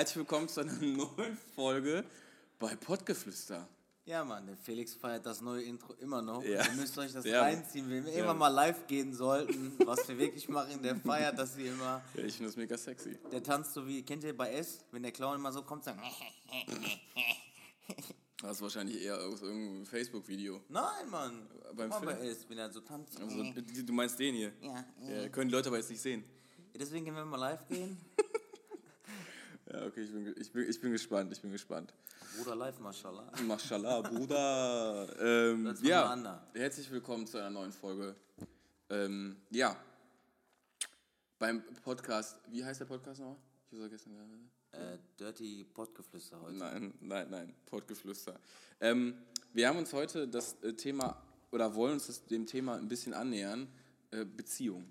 herzlich willkommen zu einer neuen Folge bei Pottgeflüster. Ja, Mann, der Felix feiert das neue Intro immer noch. Ja. Ihr müsst euch das Ja. reinziehen. Wenn wir Ja. irgendwann mal live gehen sollten, was wir wirklich machen, der feiert das wie immer. Ja, ich finde das mega sexy. Der tanzt so wie, kennt ihr bei S, wenn der Clown immer so kommt, sagt, Das ist wahrscheinlich eher aus irgendeinem Facebook-Video. nein, Mann. Beim Film? bei S, wenn er so tanzt. Also, du meinst den hier? ja, Ja, können die Leute aber jetzt nicht sehen. Deswegen, wenn wir mal live gehen, Ja, okay, ich bin, ich bin, ich bin gespannt, ich bin gespannt. Bruder live, mashallah. Mashallah, Bruder. Ähm, ja, herzlich willkommen zu einer neuen Folge. Ähm, ja, beim Podcast, wie heißt der Podcast nochmal? Ich hab's vergessen. Äh, Dirty Pottgeflüster heute. Nein, nein, nein, Pottgeflüster. Ähm, wir haben uns heute das äh, Thema, oder wollen uns das, dem Thema ein bisschen annähern, äh, Beziehung.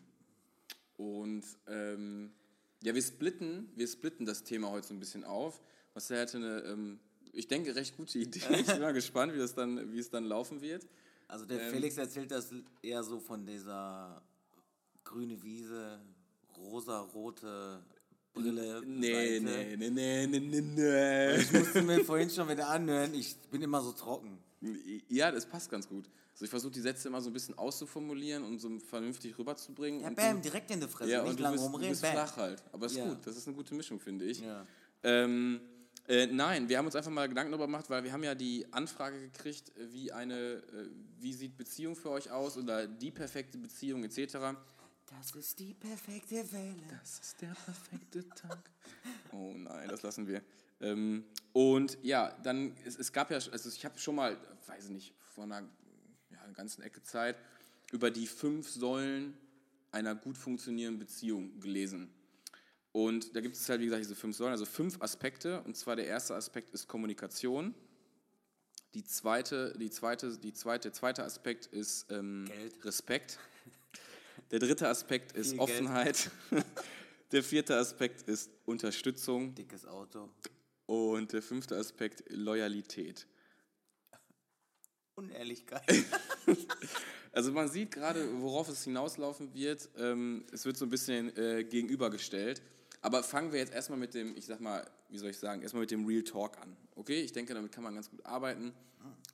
Und ähm, ja, wir splitten, wir splitten das Thema heute so ein bisschen auf. Marcel hatte eine, ähm, ich denke, recht gute Idee. Ich bin mal gespannt, wie, das dann, wie es dann laufen wird. Also der Ähm. Felix erzählt das eher so von dieser grüne Wiese, rosa-rote Brille. Nee, Seite. nee, nee, nee, nee, nee, nee. Ich musste mir vorhin schon wieder anhören, ich bin immer so trocken. Ja, das passt ganz gut. Also ich versuche die Sätze immer so ein bisschen auszuformulieren und so vernünftig rüberzubringen. Ja, bam, du- direkt in die Fresse, Ja, nicht und du lange bist, du rumreden, bist bam. flach halt. Aber ist Ja. gut, das ist eine gute Mischung, finde ich. Ja. Ähm, äh, nein, wir haben uns einfach mal Gedanken darüber gemacht, weil wir haben ja die Anfrage gekriegt, äh, wie eine, äh, wie sieht Beziehung für euch aus oder die perfekte Beziehung etc. Das ist die perfekte Welle. Das ist der perfekte Tag. Oh nein, das lassen wir. Ähm, und ja, dann, es, es gab ja, also ich habe schon mal, weiß ich nicht, vor einer, ja, einer ganzen Ecke Zeit über die fünf Säulen einer gut funktionierenden Beziehung gelesen. Und da gibt es halt, wie gesagt, diese fünf Säulen, also fünf Aspekte. Und zwar der erste Aspekt ist Kommunikation. Die zweite, die zweite, die zweite, der zweite Aspekt ist ähm. Respekt. Der dritte Aspekt ist Viel. Offenheit. Der vierte Aspekt ist Unterstützung. Dickes Auto. Und der fünfte Aspekt Loyalität. Unehrlichkeit. Also man sieht gerade, worauf es hinauslaufen wird. Ähm, es wird so ein bisschen äh, gegenübergestellt. Aber fangen wir jetzt erstmal mit dem, ich sag mal, wie soll ich sagen, erstmal mit dem Real Talk an. Okay, ich denke, damit kann man ganz gut arbeiten.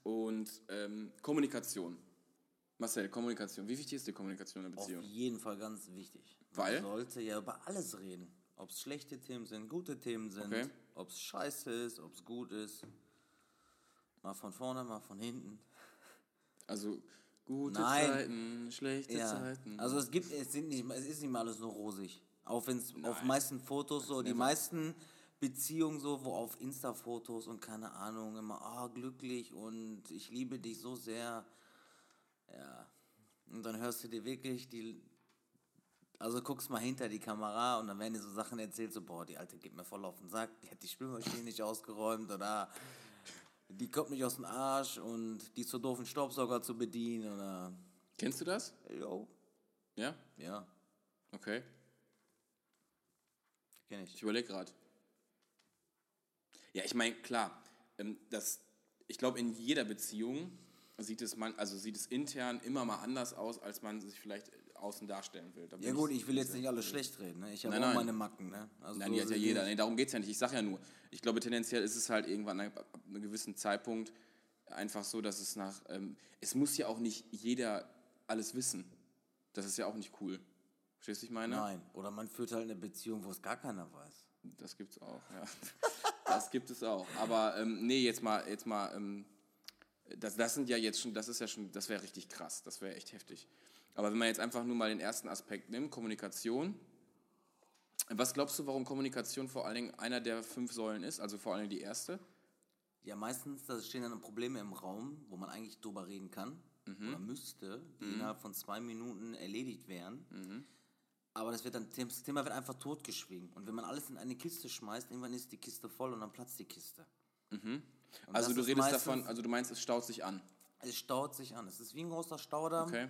Und ähm, Kommunikation. Marcel, Kommunikation. Wie wichtig ist die Kommunikation in der Auf Beziehung? jeden Fall ganz wichtig. Weil? Man sollte ja über alles reden. Ob es schlechte Themen sind, gute Themen sind, Okay. Ob es scheiße ist, ob es gut ist. Mal von vorne, mal von hinten. Also gute Nein. Zeiten, schlechte Ja. Zeiten. Also es gibt, es sind nicht, es ist nicht mal alles nur rosig. Auch wenn es auf meisten Fotos so, die meisten Beziehungen so, wo auf Insta-Fotos und keine Ahnung immer, ah, glücklich und ich liebe dich so sehr. Ja. Und dann hörst du dir wirklich die, also guckst mal hinter die Kamera und dann werden dir so Sachen erzählt, so, boah, die Alte geht mir voll auf den Sack, die hat die Spülmaschine nicht ausgeräumt oder die kommt nicht aus dem Arsch und die ist so doof, einen Staubsauger zu bedienen oder, Kennst du das? yo, Ja? ja, Okay. kenn Ich ich. überlege gerade. Ja, ich meine, klar, ähm, das, ich glaube, in jeder Beziehung sieht es, man, also sieht es intern immer mal anders aus, als man sich vielleicht außen darstellen will. Da Ja gut, ich will jetzt nicht alles schlecht reden, ne? Ich habe auch nein. meine Macken, ne? Also Nein, so die hat ja jeder. Nee, darum geht es ja nicht. Ich sage ja nur, ich glaube, tendenziell ist es halt irgendwann ab einem gewissen Zeitpunkt einfach so, dass es nach. Ähm, es muss ja auch nicht jeder alles wissen. Das ist ja auch nicht cool. Verstehst du, ich meine? Nein, oder man führt halt eine Beziehung, wo es gar keiner weiß. Das gibt's auch, ja. Das gibt es auch. Aber ähm, nee, jetzt mal, jetzt mal, ähm, das, das sind ja jetzt schon, das ist ja schon, das wäre richtig krass, das wäre echt heftig. Aber wenn man jetzt einfach nur mal den ersten Aspekt nimmt, Kommunikation, was glaubst du, warum Kommunikation vor allen Dingen einer der fünf Säulen ist, also vor allen Dingen die erste? Ja, meistens da stehen dann Probleme im Raum, wo man eigentlich drüber reden kann Mhm. oder müsste, die innerhalb von zwei Minuten erledigt wären. Mhm. Aber das, wird dann, das Thema wird einfach totgeschwiegen. Und wenn man alles in eine Kiste schmeißt, irgendwann ist die Kiste voll und dann platzt die Kiste. Und Also du redest davon, also du meinst, es staut sich an. Es staut sich an. Es ist wie ein großer Staudamm. Okay.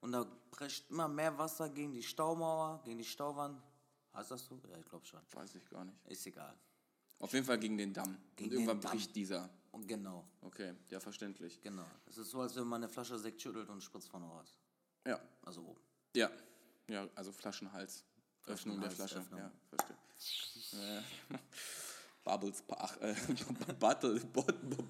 Und da prescht immer mehr Wasser gegen die Staumauer, gegen die Stauwand. Heißt das so? Ja, ich glaube schon. Weiß ich gar nicht. Ist egal. Auf jeden Fall gegen den Damm. Gegen Und irgendwann Damm. bricht dieser. Und genau, Okay, ja, verständlich. genau. Es ist so, als wenn man eine Flasche Sekt schüttelt und spritzt vorne raus. Ja, Also oben. ja. Ja, also Flaschenhals. Öffnung der Flasche. Flaschenhalsöffnung. Ja, verstehe. Bubbles, ach, äh, Buttle,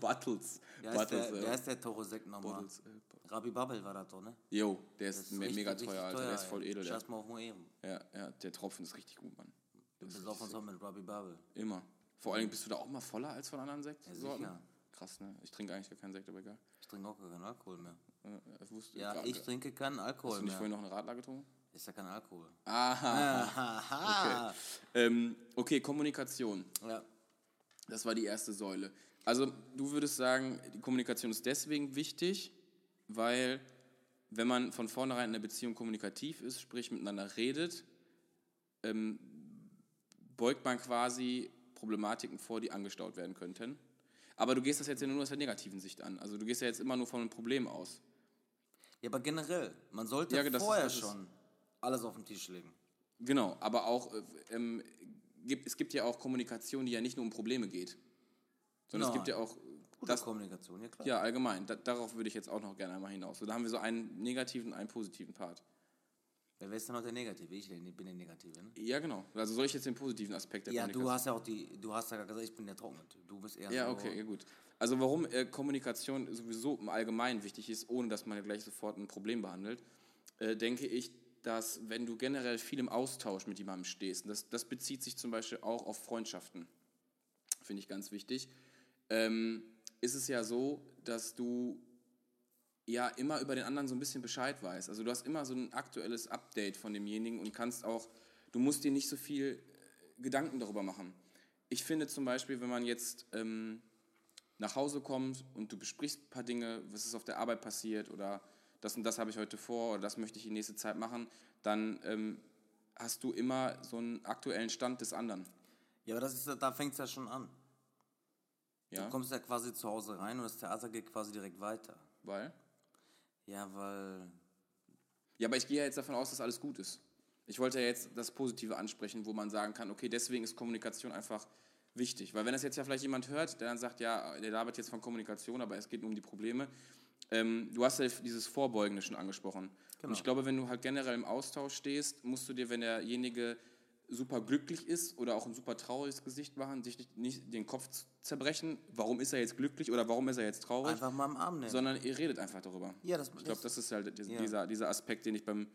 Buttles. Wer ist, der, äh, ist der Torosek nochmal? Buttles, äh, Rabi Bubble war das doch, ne? Jo, der ist, Das me- richtig- mega richtig teuer, Alter. Der ist voll edel. Scheiß mal auf Moeben. Ja, ja, der Tropfen ist richtig gut, Mann. Du bist auch uns mit Rabi Bubble. Immer. Vor allen Dingen bist du da auch mal voller als von anderen Sektsorten? sicher. Krass, ne? Ich trinke eigentlich gar keinen Sekt, aber egal. Ich trinke auch gar keinen Alkohol mehr. Ja, gar- ich trinke keinen Alkohol Hast du nicht mehr. vorhin noch einen Radler getrunken? Ist ja kein Alkohol. Aha. Haha. Ähm, okay, Kommunikation. Ja. Das war die erste Säule. Also du würdest sagen, die Kommunikation ist deswegen wichtig, weil wenn man von vornherein in einer Beziehung kommunikativ ist, sprich miteinander redet, ähm, beugt man quasi Problematiken vor, die angestaut werden könnten. Aber du gehst das jetzt ja nur aus der negativen Sicht an. Also du gehst ja jetzt immer nur von einem Problem aus. Ja, aber generell, man sollte Ja, vorher ist- schon alles auf den Tisch legen. Genau, aber auch, äh, ähm, gibt, es gibt ja auch Kommunikation, die ja nicht nur um Probleme geht, sondern es Nein. gibt ja auch Gute das, Kommunikation, ja klar. Ja, allgemein. Da, darauf würde ich jetzt auch noch gerne einmal hinaus. So, da haben wir so einen negativen, einen positiven Part. Wer ist denn noch der Negative? Ich bin der Negative, ne? Ja, genau. Also soll ich jetzt den positiven Aspekt der Ja, du Kommunikation? hast ja auch die, du hast ja gesagt, ich bin der trockene Typ. Du bist eher Ja, so. okay, ja, gut. Also warum äh, Kommunikation sowieso im Allgemeinen wichtig ist, ohne dass man gleich sofort ein Problem behandelt, äh, denke ich, dass wenn du generell viel im Austausch mit jemandem stehst, das, das bezieht sich zum Beispiel auch auf Freundschaften, finde ich ganz wichtig, ähm, ist es ja so, dass du ja immer über den anderen so ein bisschen Bescheid weißt. Also du hast immer so ein aktuelles Update von demjenigen und kannst auch, du musst dir nicht so viel äh, Gedanken darüber machen. Ich finde zum Beispiel, wenn man jetzt ähm, nach Hause kommt und du besprichst ein paar Dinge, was ist auf der Arbeit passiert oder das und das habe ich heute vor oder das möchte ich in nächster Zeit machen, dann ähm, hast du immer so einen aktuellen Stand des anderen. Ja, aber das ist, da fängt es ja schon an. Ja, Du kommst ja quasi zu Hause rein und das Theater geht quasi direkt weiter. weil? Ja, weil. Ja, aber ich gehe ja jetzt davon aus, dass alles gut ist. Ich wollte ja jetzt das Positive ansprechen, wo man sagen kann, okay, deswegen ist Kommunikation einfach wichtig. Weil wenn das jetzt ja vielleicht jemand hört, der dann sagt, ja, der labert jetzt von Kommunikation, aber es geht nur um die Probleme. Ähm, du hast ja dieses Vorbeugende schon angesprochen. Und ich glaube, wenn du halt generell im Austausch stehst, musst du dir, wenn derjenige super glücklich ist oder auch ein super trauriges Gesicht machen, sich nicht, nicht den Kopf zerbrechen, warum ist er jetzt glücklich oder warum ist er jetzt traurig, Einfach mal am Arm nehmen. sondern ihr redet einfach darüber. Ja, das- ich glaube, das- ist halt dis- ja. dieser, dieser Aspekt, den ich beim,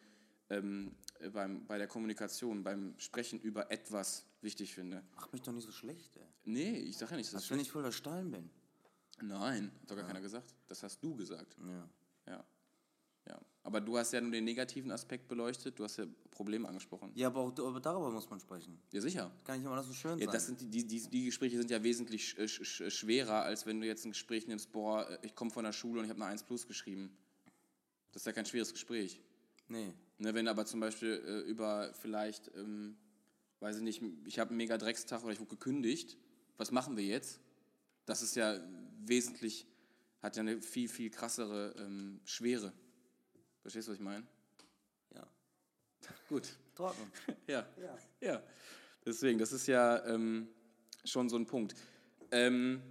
ähm, äh, beim, bei der Kommunikation, beim Sprechen über etwas wichtig finde. Mach mich doch nicht so schlecht, ey. Nee, ich sage ja nicht, dass Als das wenn ich voll der Stein bin. Nein, hat doch gar keiner gesagt. Das hast du gesagt. Ja. Ja. ja. Aber du hast ja nur den negativen Aspekt beleuchtet, du hast ja Probleme angesprochen. Ja, aber auch aber darüber muss man sprechen. Ja, sicher. Kann nicht immer alles so schön Ja, sein. das sind die, die, die, die Gespräche sind ja wesentlich sch, sch, sch, schwerer, als wenn du jetzt ein Gespräch nimmst, boah, äh, ich komme von der Schule und ich habe eine 1 plus geschrieben. Das ist ja kein schweres Gespräch. nee. Ne, wenn aber zum Beispiel äh, über vielleicht, ähm, weiß ich nicht, ich habe einen mega Dreckstag oder ich wurde gekündigt, was machen wir jetzt? Das ist ja wesentlich, hat ja eine viel, viel krassere ähm, Schwere. Verstehst du, was ich meine? Ja. Gut. Trocken. Ja. Ja. Deswegen, das ist ja ähm, schon so ein Punkt. Ähm,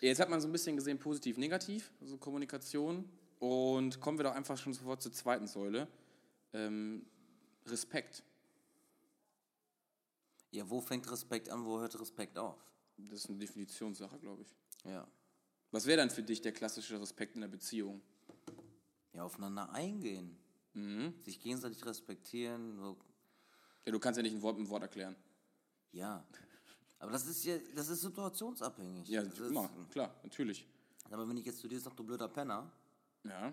jetzt hat man so ein bisschen gesehen, positiv, negativ, also Kommunikation. Und kommen wir doch einfach schon sofort zur zweiten Säule. Ähm, Respekt. Ja, wo fängt Respekt an, wo hört Respekt auf? Das ist eine Definitionssache, glaube ich. Ja. Was wäre dann für dich der klassische Respekt in der Beziehung? Ja, aufeinander eingehen. Mhm. Sich gegenseitig respektieren. Ja, du kannst ja nicht ein Wort mit Wort erklären. Ja. Aber das ist ja, das ist situationsabhängig. Ja, das ist, immer, klar, natürlich. Aber wenn ich jetzt zu dir sage, du blöder Penner, Ja,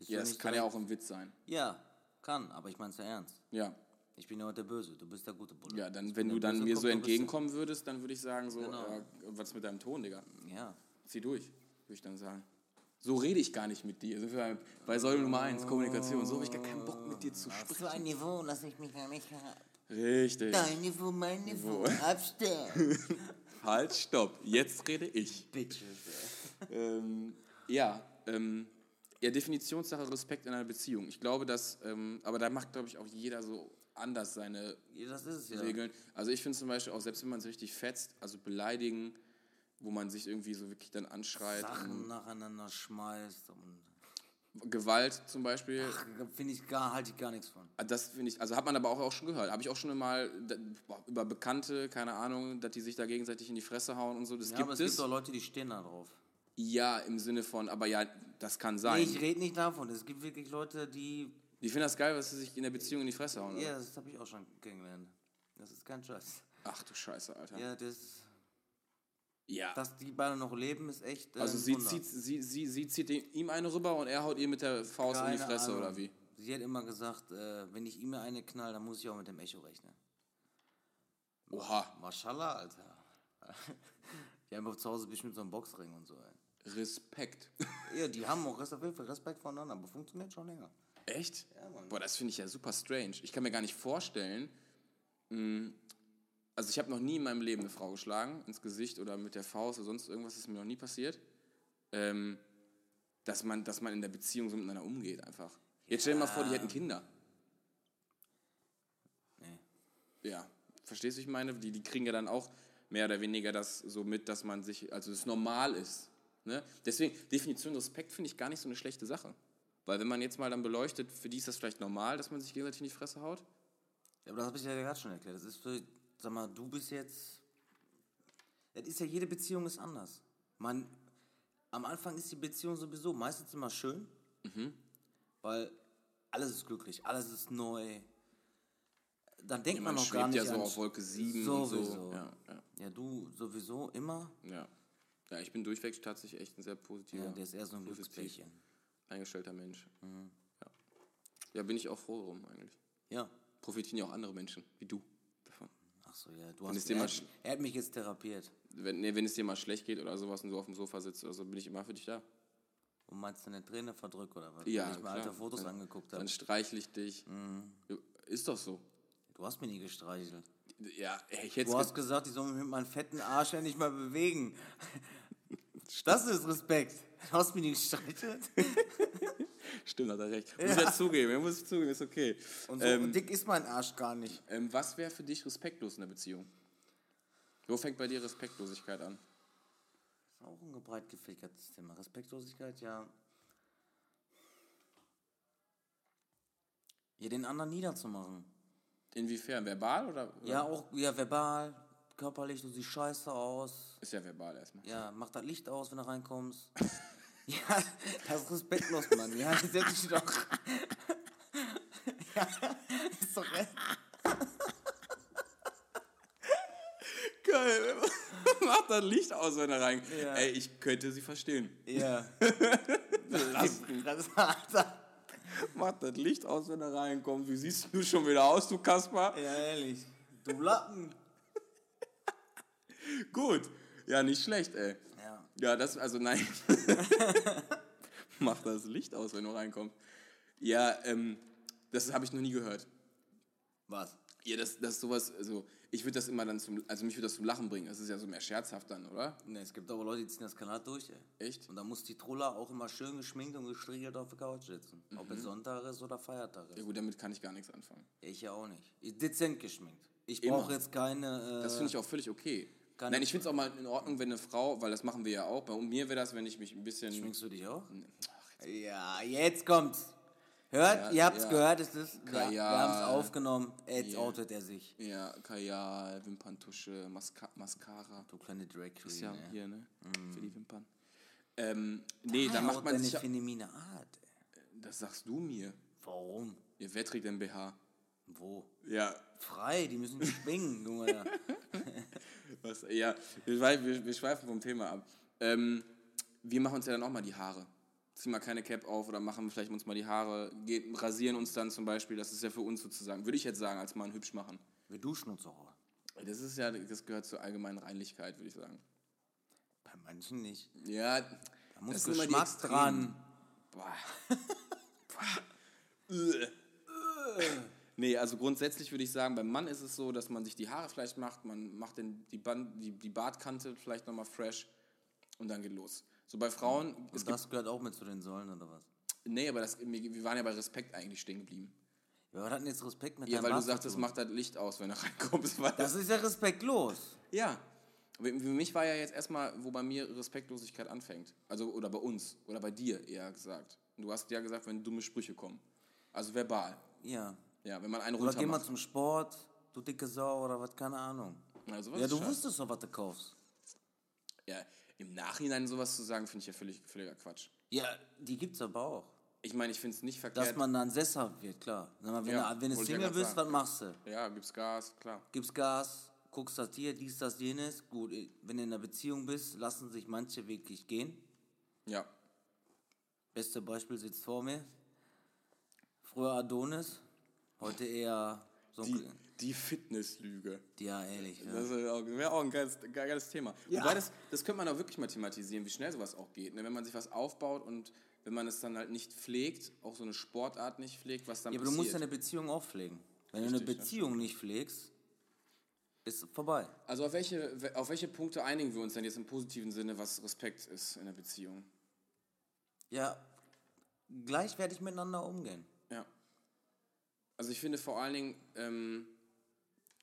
ja das kann ja auch ein Witz sein. Ja, kann, aber ich mein's ja ernst. Ja, Ich bin ja heute der Böse, du bist der gute Bulle. ja dann, Ich wenn du dann mir so entgegenkommen würdest, dann würde ich sagen, so, Genau. äh, was mit deinem Ton, Digga? Ja. Zieh durch, würde ich dann sagen. So rede ich gar nicht mit dir. Wir bei- Säule Nummer 1, Kommunikation. So habe ich gar keinen Bock mit dir zu sprechen. ein Niveau lasse ich mich gar nicht herab. Richtig. Dein Niveau, mein Niveau, Abstand. Halt, stopp. Jetzt rede ich. Ey. ähm, ja, ähm, ja, Definitionssache Respekt in einer Beziehung. Ich glaube, dass, ähm, aber da macht, glaube ich, auch jeder so anders seine Ja, es ja. Regeln. Also ich finde zum Beispiel auch, selbst wenn man sich richtig fetzt, also beleidigen, wo man sich irgendwie so wirklich dann anschreit. Sachen nacheinander schmeißt und Gewalt zum Beispiel. Finde ich gar, halte ich gar nichts von. Ah, Das finde ich, also hat man aber auch, auch schon gehört. Habe ich auch schon mal über Bekannte, keine Ahnung, dass die sich da gegenseitig in die Fresse hauen und so. Das Ja, gibt aber es es. gibt auch Leute, die stehen da drauf. ja, im Sinne von, aber ja, das kann Nee, sein. ich rede nicht davon. Es gibt wirklich Leute, die. die finden das geil, was sie sich in der Beziehung in die Fresse hauen. Oder? Ja, das habe ich auch schon kennengelernt. Das ist kein Scheiß. Ach du Scheiße, Alter. Ja, das. Ja. Dass die beide noch leben, ist echt. Äh, also sie zieht, sie, sie, sie zieht ihm eine rüber und er haut ihr mit der Faust in die Keine Fresse Ahnung. oder wie? Sie hat immer gesagt, äh, wenn ich ihm eine knall, dann muss ich auch mit dem Echo rechnen. Oha. Maschallah, Alter. Die haben auch zu Hause bestimmt so einen Boxring und so. Ey. Respekt. Ja, die haben auch Respekt, Respekt voneinander, aber funktioniert schon länger. Echt? Ja, Mann. Boah, das finde ich ja super strange. Ich kann mir gar nicht vorstellen. mh, Also ich habe noch nie in meinem Leben eine Frau geschlagen, ins Gesicht oder mit der Faust oder sonst irgendwas, ist mir noch nie passiert. Ähm, dass, man, dass man in der Beziehung so miteinander umgeht einfach. Jetzt stell dir mal vor, die hätten Kinder. Nee. Ja, verstehst du, ich meine? Die, die kriegen ja dann auch mehr oder weniger das so mit, dass man sich, also es normal ist. Ne? Deswegen, Definition Respekt finde ich gar nicht so eine schlechte Sache. Weil wenn man jetzt mal dann beleuchtet, für die ist das vielleicht normal, dass man sich gegenseitig in die Fresse haut. Ja, aber das habe ich ja gerade schon erklärt. Das ist für, sag mal, du bist jetzt. Das ist ja, jede Beziehung ist anders. Man, am Anfang ist die Beziehung sowieso meistens immer schön, weil alles ist glücklich, alles ist neu. Dann denkt man Man noch gar nicht ja so an auf Wolke 7 Sowieso. und so. Ja, ja, Ja, du sowieso immer. ja. ja, ich bin durchweg tatsächlich echt ein sehr positiver, Ja, der ist eher so ein Glückspärchen. eingestellter Mensch. Mhm. Ja. ja, bin ich auch froh drum eigentlich. Ja. Profitieren ja auch andere Menschen, wie du, so, ja. Du hast, er, hat, er hat mich jetzt therapiert. Wenn, nee, wenn es dir mal schlecht geht oder sowas und du auf dem Sofa sitzt oder so, bin ich immer für dich da. Und meinst du eine Träne verdrückt oder was? Ja, Weil ich mir alte Fotos Ja. angeguckt habe. Dann streichle ich dich. Mhm. Ist doch so. Du hast mich nie gestreichelt. Ja, ich hätte Du hast gesagt, ich soll mich mit meinem fetten Arsch ja nicht mal bewegen. Das ist Respekt. Du hast mich nicht gestreichelt. Stimmt, hat er recht. Muss ja zugeben, ja, muss ich zugeben, ist okay. Und so ähm, dick ist mein Arsch gar nicht. ähm, was wäre für dich respektlos in der Beziehung? Wo fängt bei dir Respektlosigkeit an? Das ist auch ein breit gefächertes Thema. Respektlosigkeit, ja. Ja, den anderen niederzumachen. Inwiefern? Verbal oder? oder? Ja, auch ja, verbal, körperlich, du siehst scheiße aus. Ist ja verbal erstmal. Ja, mach das Licht aus, wenn du reinkommst. ja, das ist respektlos, Mann. Ja, setz dich doch. ja, ist doch recht. Geil. Mach das Licht aus, wenn er rein. Ja. Ey, ich könnte sie verstehen. Ja. Lassen. Das Alter. Mach das Licht aus, wenn er reinkommt. Wie siehst du schon wieder aus, du Kaspar? Ja, ehrlich. Du Lappen. Gut. Ja, nicht schlecht, ey. Ja. Ja, das, also nein. Mach das Licht aus, wenn du reinkommst. Ja, ähm, das habe ich noch nie gehört. Was? Ja, das, das ist sowas, also ich würde das immer dann zum, also mich würde das zum Lachen bringen. Das ist ja so mehr scherzhaft dann, oder? Ne, es gibt aber Leute, die ziehen das Kanal durch, ey. Echt? Und da muss die Troller auch immer schön geschminkt und gestriegelt auf der Couch sitzen. Ob Mhm. es Sonntag ist oder Feiertag Ja ist. gut, damit kann ich gar nichts anfangen. Ich ja auch nicht. Ich- Dezent geschminkt. Ich brauche jetzt keine. Äh, Das finde ich auch völlig okay. Kann Nein, ich- finde es auch mal in Ordnung, wenn eine Frau, weil das machen wir ja auch, bei mir wäre das, wenn ich mich ein bisschen... Schminkst du dich auch? Ja, jetzt kommt's. Hört, Ja, ihr habt's ja. gehört, es ist. Ja, wir Kajal. haben's aufgenommen. Jetzt Ja. outet er sich. Ja, Kajal, Wimperntusche, Masca Mascara. Du kleine Drag Queen. Ist ja ey. hier, ne? Für die Wimpern. Ähm, nee, da Ah, macht man sich ja, feminine Art. Ey. Das sagst du mir. Warum? Ja, wer trägt denn BH? Wo? Ja, Frei, die müssen schwingen, Junge. was, ja wir, schweifen- wir, wir schweifen vom Thema ab. Ähm, wir machen uns ja dann auch mal die Haare. Ziehen mal keine Cap auf oder machen vielleicht uns mal die Haare, gehen, rasieren uns dann zum Beispiel. Das ist ja für uns sozusagen, würde ich jetzt sagen, als Mann hübsch machen. Wir duschen uns auch. Das ist ja, das gehört zur allgemeinen Reinlichkeit, würde ich sagen. Bei manchen nicht. Ja, Da muss das Geschmack dran. Boah. Boah. Nee, also grundsätzlich würde ich sagen, beim Mann ist es so, dass man sich die Haare vielleicht macht, man macht den, die, Band, die, die Bartkante vielleicht nochmal fresh und dann geht los. So bei Frauen, es Und gibt, das gehört auch mit zu den Säulen, oder was? nee, aber das, wir waren ja bei Respekt eigentlich stehen geblieben. Ja, was hat denn jetzt Respekt mit Ja, weil du Bart zu sagtest, tun? mach das Licht aus, wenn reinkommt. Weil Das ist ja respektlos. Ja. Für mich war ja jetzt erstmal, wo bei mir Respektlosigkeit anfängt. Also, oder bei uns. Oder bei dir, eher gesagt. Du hast ja gesagt, wenn dumme Sprüche kommen. Also verbal. Ja. Ja, wenn man einen Oder runter geh mal zum Sport, du dicke Sau oder was, keine Ahnung. Ja, sowas Ja, du scheiße. wusstest doch, was du kaufst. Ja, im Nachhinein sowas zu sagen, finde ich ja völlig, völliger Quatsch. Ja, die gibt's aber auch. Ich meine, ich finde es nicht verkehrt. Dass man dann sesshaft wird, klar. Mal, wenn, Ja, du, wenn du Single bist, sagen. was machst du? ja, gibt's Gas, klar. Gibst Gas, guckst das hier, dies, das, jenes. Gut, wenn du in einer Beziehung bist, lassen sich manche wirklich gehen. Ja. Beste Beispiel sitzt vor mir. Früher Adonis, heute eher so. Die, die Fitnesslüge. ja, ehrlich. Ja. Das wäre auch, ein geiles, geiles Thema. Ja. Wobei, das, das könnte man auch wirklich mal thematisieren, wie schnell sowas auch geht. Ne? Wenn man sich was aufbaut und wenn man es dann halt nicht pflegt, auch so eine Sportart nicht pflegt, was dann Ja, aber du passiert. musst deine Beziehung auch pflegen. Wenn du eine Richtig, ja. Beziehung nicht pflegst, ist vorbei. also auf welche, auf welche Punkte einigen wir uns denn jetzt im positiven Sinne, was Respekt ist in der Beziehung? Ja, gleichwertig miteinander umgehen. Ja. Also ich finde vor allen Dingen ähm,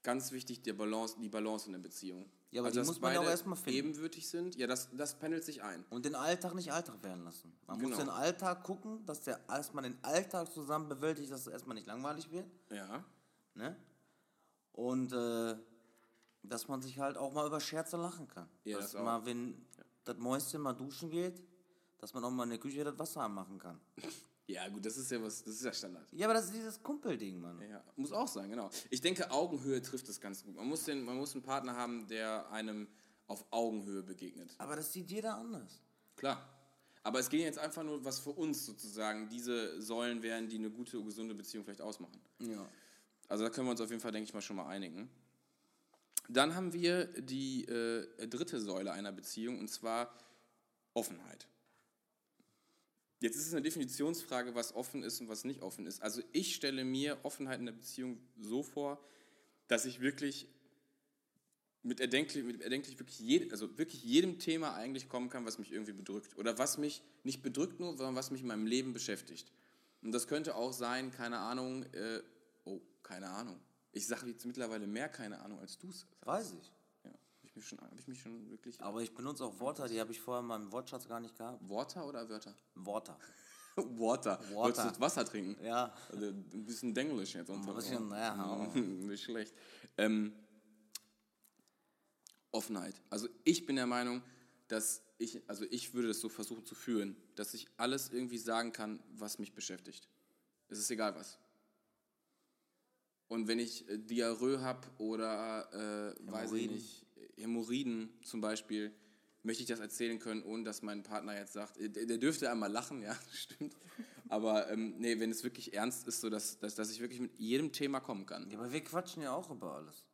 ganz wichtig die Balance, die Balance in der Beziehung. Ja, aber also, die dass muss man ja auch erstmal finden. ebenwürdig sind, ja, das, das pendelt sich ein. Und den Alltag nicht Alltag werden lassen. Man Genau. muss den Alltag gucken, dass der erstmal den Alltag zusammen bewältigt, dass es erstmal nicht langweilig wird. Ja. Ne? Und äh, dass man sich halt auch mal über Scherze lachen kann. Ja, dass das auch. mal, wenn das Mäuschen mal duschen geht, dass man auch mal in der Küche das Wasser anmachen kann. Ja, gut, das ist ja was, das ist ja Standard. Ja, aber das ist dieses Kumpelding, Mann. Ja, muss auch sein, genau. Ich denke, Augenhöhe trifft es ganz gut. Man muss, den, man muss einen Partner haben, der einem auf Augenhöhe begegnet. Aber das sieht jeder anders. Klar. Aber es geht jetzt einfach nur, was für uns sozusagen diese Säulen wären, die eine gute, gesunde Beziehung vielleicht ausmachen. Ja. Also da können wir uns auf jeden Fall, denke ich mal, schon mal einigen. Dann haben wir die äh, dritte Säule einer Beziehung und zwar Offenheit. Jetzt ist es eine Definitionsfrage, was offen ist und was nicht offen ist. Also ich stelle mir Offenheit in der Beziehung so vor, dass ich wirklich mit erdenklich, mit erdenklich wirklich, jed, also wirklich jedem Thema eigentlich kommen kann, was mich irgendwie bedrückt. Oder was mich nicht bedrückt nur, sondern was mich in meinem Leben beschäftigt. Und das könnte auch sein, keine Ahnung, äh, oh, keine Ahnung. Ich sage jetzt mittlerweile mehr keine Ahnung, als du es. Weiß ich. Habe ich, mich schon- hab ich mich schon wirklich... Aber ich benutze auch Worte, die habe ich vorher in meinem Wortschatz gar nicht gehabt. Worte oder Wörter? Worte. Water. Water. Wolltest du Wasser trinken? Ja. Also ein bisschen Denglisch jetzt. Unter Ein bisschen, ja. Nicht schlecht. Ähm, Offenheit. Also ich bin der Meinung, dass ich, also ich würde das so versuchen zu führen, dass ich alles irgendwie sagen kann, was mich beschäftigt. Es ist egal was. Und wenn ich äh, Diarrhoe habe oder, äh, weiß ich nicht, Hämorrhoiden zum Beispiel, möchte ich das erzählen können, ohne dass mein Partner jetzt sagt, äh, der, dürfte einmal lachen, ja, stimmt. Aber ähm, nee, wenn es wirklich ernst ist, so dass, dass, dass ich wirklich mit jedem Thema kommen kann. Ja, aber wir quatschen ja auch über alles.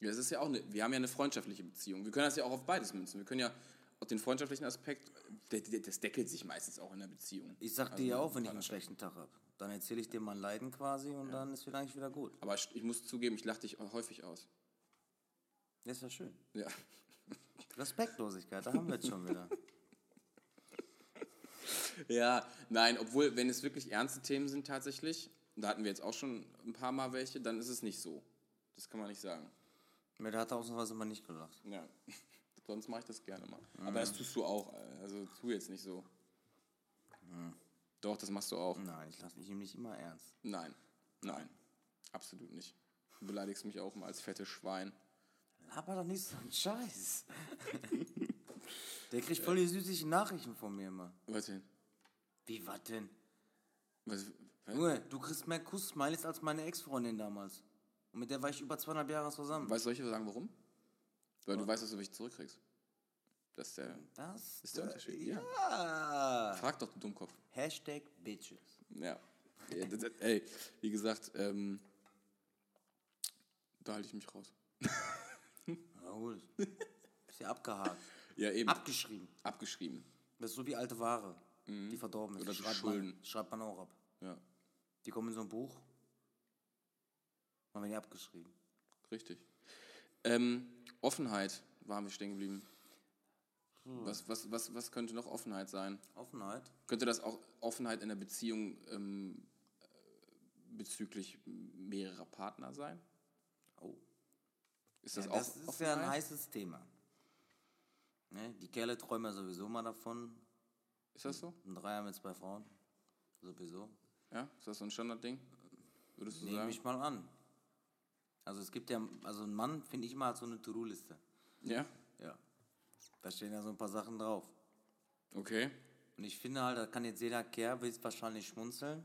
Ja, das ist ja auch eine, wir haben ja eine freundschaftliche Beziehung. Wir können das ja auch auf beides münzen. Wir können ja auch den freundschaftlichen Aspekt, das deckelt sich meistens auch in der Beziehung. Ich sag Also dir ja in auch, wenn ich einen schlechten Tag habe. Dann erzähle ich dir mein Leiden quasi und dann ist wieder eigentlich wieder gut. Aber ich, ich muss zugeben, ich lache dich häufig aus. Das ist ja schön. Ja. Respektlosigkeit, da haben wir jetzt schon wieder. Ja, nein, obwohl, wenn es wirklich ernste Themen sind tatsächlich, da hatten wir jetzt auch schon ein paar Mal welche, dann ist es nicht so. Das kann man nicht sagen. Mir hat ausnahmsweise mal nicht gelacht. Ja. Sonst mache ich das gerne mal. Aber das tust du auch. Also tu jetzt nicht so. Doch, das machst du auch. Nein, ich lasse mich ihm nicht immer ernst. Nein, nein, absolut nicht. Du beleidigst mich auch immer als fettes Schwein. Laber doch nicht so einen Scheiß. Der kriegt voll die süßlichen Nachrichten von mir immer. Was denn? Wie, was denn? Was, was? Junge, du kriegst mehr Kuss-Smileys als meine Ex-Freundin damals. Und mit der war ich über zweieinhalb Jahre zusammen. Weißt du, soll ich sagen, warum? Weil du weißt, dass du mich zurückkriegst. Das ist der. Das Ist der Unterschied, Ja. Frag doch, du Dummkopf. Hashtag Bitches. Ja. ja ey, wie gesagt, ähm, da halte ich mich raus. Na gut. Ist ja abgehakt. Ja, eben. Abgeschrieben. Abgeschrieben. Das ist so wie alte Ware, die verdorben ist. Oder Die schreibt Schulden. Man, schreibt man auch ab. Ja, Die kommen in so ein Buch. Dann werden die abgeschrieben. richtig. Ähm, Offenheit waren wir stehen geblieben. Was, was, was, was könnte noch Offenheit sein? Offenheit. Könnte das auch Offenheit in der Beziehung ähm, äh, bezüglich mehrerer Partner sein? Ist das Ja, auch das ist ja ein heißes Thema. Ne? Die Kerle träumen ja sowieso mal davon. Ist das so? Ein Dreier mit zwei Frauen. Sowieso. Ja, ist das so ein Standardding? Würdest du Nehme sagen? ich mal an. Also es gibt ja, also ein Mann, finde ich immer, hat so eine To-Do-Liste. Ja, Ja. Da stehen ja so ein paar Sachen drauf. okay, Und ich finde halt, da kann jetzt jeder Kerl will wahrscheinlich schmunzeln,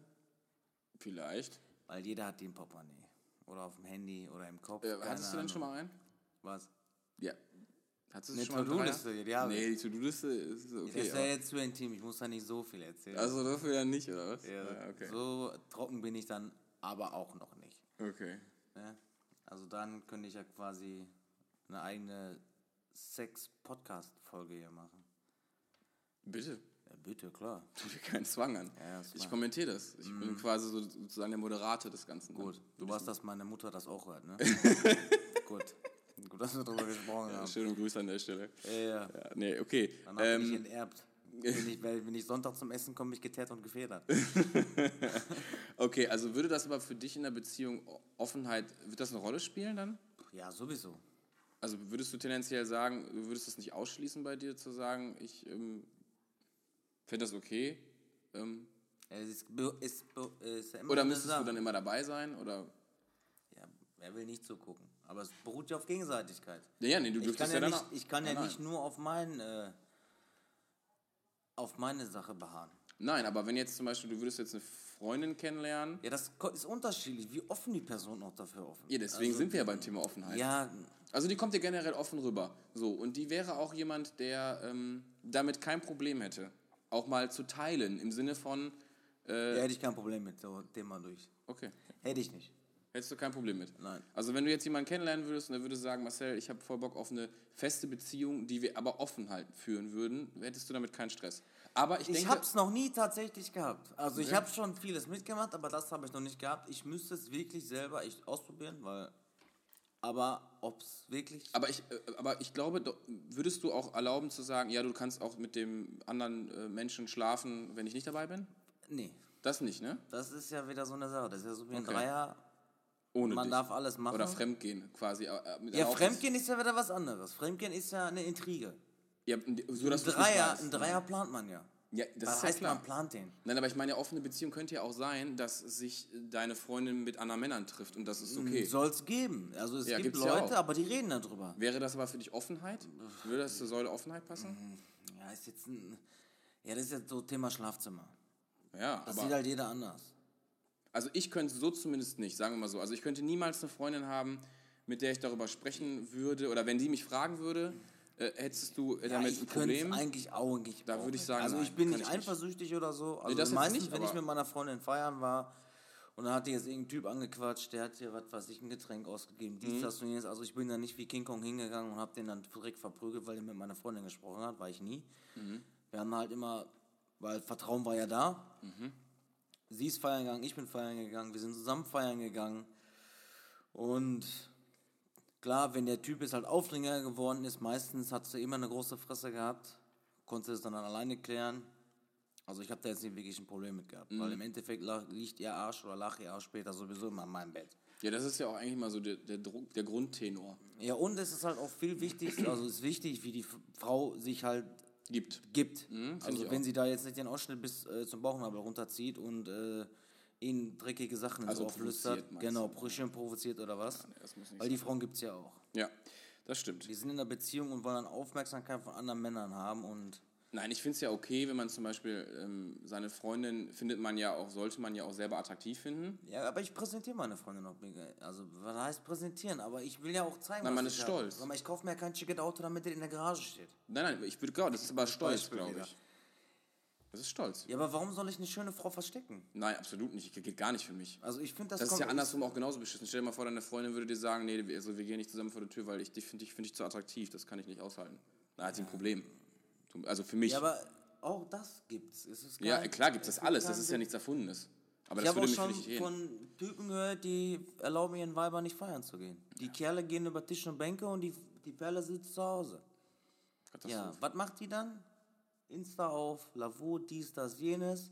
vielleicht. weil jeder hat im Portemonnaie. Oder auf dem Handy oder im Kopf. Äh, hattest du denn schon mal einen? Was? Ja. Hattest du Eine schon mal To-Do-Liste, ja, Nee, die To-Do-Liste ist okay. das ist ja jetzt zu intim, ich muss da nicht so viel erzählen. also dafür ja nicht, oder was? ja, okay. So trocken bin ich dann aber auch noch nicht. Okay. Ne? Also dann könnte ich ja quasi eine eigene Sex-Podcast-Folge hier machen. Bitte. Ja, bitte, klar. Tu dir keinen Zwang an. Ja, ich kommentiere das. Ich bin quasi so, sozusagen der Moderator des Ganzen. Gut, du weißt, dass meine Mutter das auch hört, ne? Gut. Gut, dass wir darüber gesprochen Ja, haben. schöne Grüße an der Stelle. Ja, ja. Ja, nee, okay. Dann habe ich Ähm, enterbt. Wenn ich, wenn ich Sonntag zum Essen komme, bin ich geteert und gefedert. okay, also würde das aber für dich in der Beziehung Offenheit, wird das eine Rolle spielen dann? Ja, sowieso. Also würdest du tendenziell sagen, du würdest das nicht ausschließen bei dir, zu sagen, ich ähm, finde das okay? Ähm, Ja, Es ist, ist, ist ja oder müsstest du dann immer dabei sein? Oder? Ja, wer will nicht zugucken? Aber es beruht ja auf Gegenseitigkeit. Ja, ja, nee, du Ich dürftest kann ja, ja, nicht, ich kann ja Nein, nicht nur auf, mein, äh, auf meine Sache beharren. Nein, aber wenn jetzt zum Beispiel, du würdest jetzt eine Freundin kennenlernen, Ja, das ist unterschiedlich, wie offen die Person auch dafür offen ja, deswegen also, sind wir ja beim Thema Offenheit. Ja, Also die kommt dir generell offen rüber. So, und die wäre auch jemand, der ähm, damit kein Problem hätte. Auch mal zu teilen, im Sinne von, da hätte ich kein Problem mit, so Thema durch. okay, Hätte ich nicht. hättest du kein Problem mit. Nein. Also wenn du jetzt jemanden kennenlernen würdest und der würde sagen, Marcel, ich habe voll Bock auf eine feste Beziehung, die wir aber offen halt führen würden, hättest du damit keinen Stress. Aber ich, Ich denke, habe es noch nie tatsächlich gehabt. Also ich Okay. habe schon vieles mitgemacht, aber das habe ich noch nicht gehabt. Ich müsste es wirklich selber echt ausprobieren, weil... Aber ob es wirklich... aber ich, äh, aber ich glaube, würdest du auch erlauben zu sagen, ja, du kannst auch mit dem anderen äh, Menschen schlafen, wenn ich nicht dabei bin? Nee, Das nicht, ne? das ist ja wieder so eine Sache. Das ist ja so wie ein Okay. Dreier. Ohne Man dich. darf alles machen. Oder Fremdgehen quasi. äh, Ja. Fremdgehen ist ja wieder was anderes. Fremdgehen ist ja eine Intrige. Ja, so dass Ein Dreier, ein Dreier plant man ja. Ja, das Was ist ja heißt, klar. man plant den? Nein, aber ich meine, offene Beziehung könnte ja auch sein, dass sich deine Freundin mit anderen Männern trifft und das ist okay. Soll es geben. Also es Ja, gibt gibt's ja Leute, auch. aber die reden darüber. Wäre das aber für dich Offenheit? Würde das zur Säule Offenheit passen? Ja, ist jetzt ein... Ja, das ist jetzt so Thema Schlafzimmer. Ja, Das aber sieht halt jeder anders. also ich könnte so zumindest nicht, sagen wir mal so. Also ich könnte niemals eine Freundin haben, mit der ich darüber sprechen würde oder wenn die mich fragen würde, äh, hättest du äh, Ja, damit ich ein Problem? eigentlich auch nicht. Da würde ich sagen, Also ich bin nicht ich nicht. eifersüchtig oder so. Also das jetzt meistens, nicht, wenn ich mit meiner Freundin feiern war und dann hat die jetzt irgendein Typ angequatscht, der hat hier was weiß ich, ein Getränk ausgegeben, Mhm. dies, das und jenes. Also ich bin da nicht wie King Kong hingegangen und habe den dann direkt verprügelt, weil er mit meiner Freundin gesprochen hat, war ich nie. Mhm. Wir haben halt immer, weil Vertrauen war ja da. Mhm. Sie ist feiern gegangen, ich bin feiern gegangen, wir sind zusammen feiern gegangen. Und klar, wenn der Typ jetzt halt Aufdringer geworden ist, meistens hat sie immer eine große Fresse gehabt, konnte es dann alleine klären. Also ich habe da jetzt nicht wirklich ein Problem mit gehabt, Mhm. weil im Endeffekt liegt ihr Arsch oder lag ihr Arsch später sowieso immer in meinem Bett. Ja, das ist ja auch eigentlich mal so der, der, Druck, der Grundtenor. Ja, und es ist halt auch viel wichtig, also es ist wichtig, wie die Frau sich halt Gibt. gibt. Mhm, also wenn auch. sie da jetzt nicht den Ausschnitt bis äh, zum Bauchnabel runterzieht und äh, ihnen dreckige Sachen Also so auflüstert, provoziert, meinst genau, schön provoziert oder was? nee, muss nicht Weil die Frauen gibt es ja auch. Ja, das stimmt. Die sind in einer Beziehung und wollen dann Aufmerksamkeit von anderen Männern haben und Nein, ich finde es ja okay, wenn man zum Beispiel ähm, seine Freundin findet man ja auch, sollte man ja auch selber attraktiv finden. ja, aber ich präsentiere meine Freundin auch. Also was heißt präsentieren? Aber ich will ja auch zeigen, Nein, was man ist habe. stolz. Mal, ich kaufe mir kein Ticket Auto, damit der in der Garage steht. Nein, nein, ich würde genau, das ist aber stolz, glaube ich. Das ist stolz. Ja, aber warum soll ich eine schöne Frau verstecken? Nein, absolut nicht. Geht gar nicht für mich. Also ich finde das, Das ist ja andersrum auch genauso beschissen. Stell dir mal vor, deine Freundin würde dir sagen, nee, wir- also wir gehen nicht zusammen vor der Tür, weil ich dich finde ich, find ich zu attraktiv, das kann ich nicht aushalten. Da hat sie ein Problem. Also für mich. Ja, aber auch das gibt's. Es Ja, klar gibt es das alles, das ist ja nichts Erfundenes. Aber Ich das habe würde mich schon dich gehen. von Typen gehört, die erlauben ihren Weibern nicht feiern zu gehen. Die Kerle gehen über Tisch und Bänke und die, die Perle sitzt zu Hause. Ja, was macht die dann? Insta auf, Lavo, dies, das, jenes.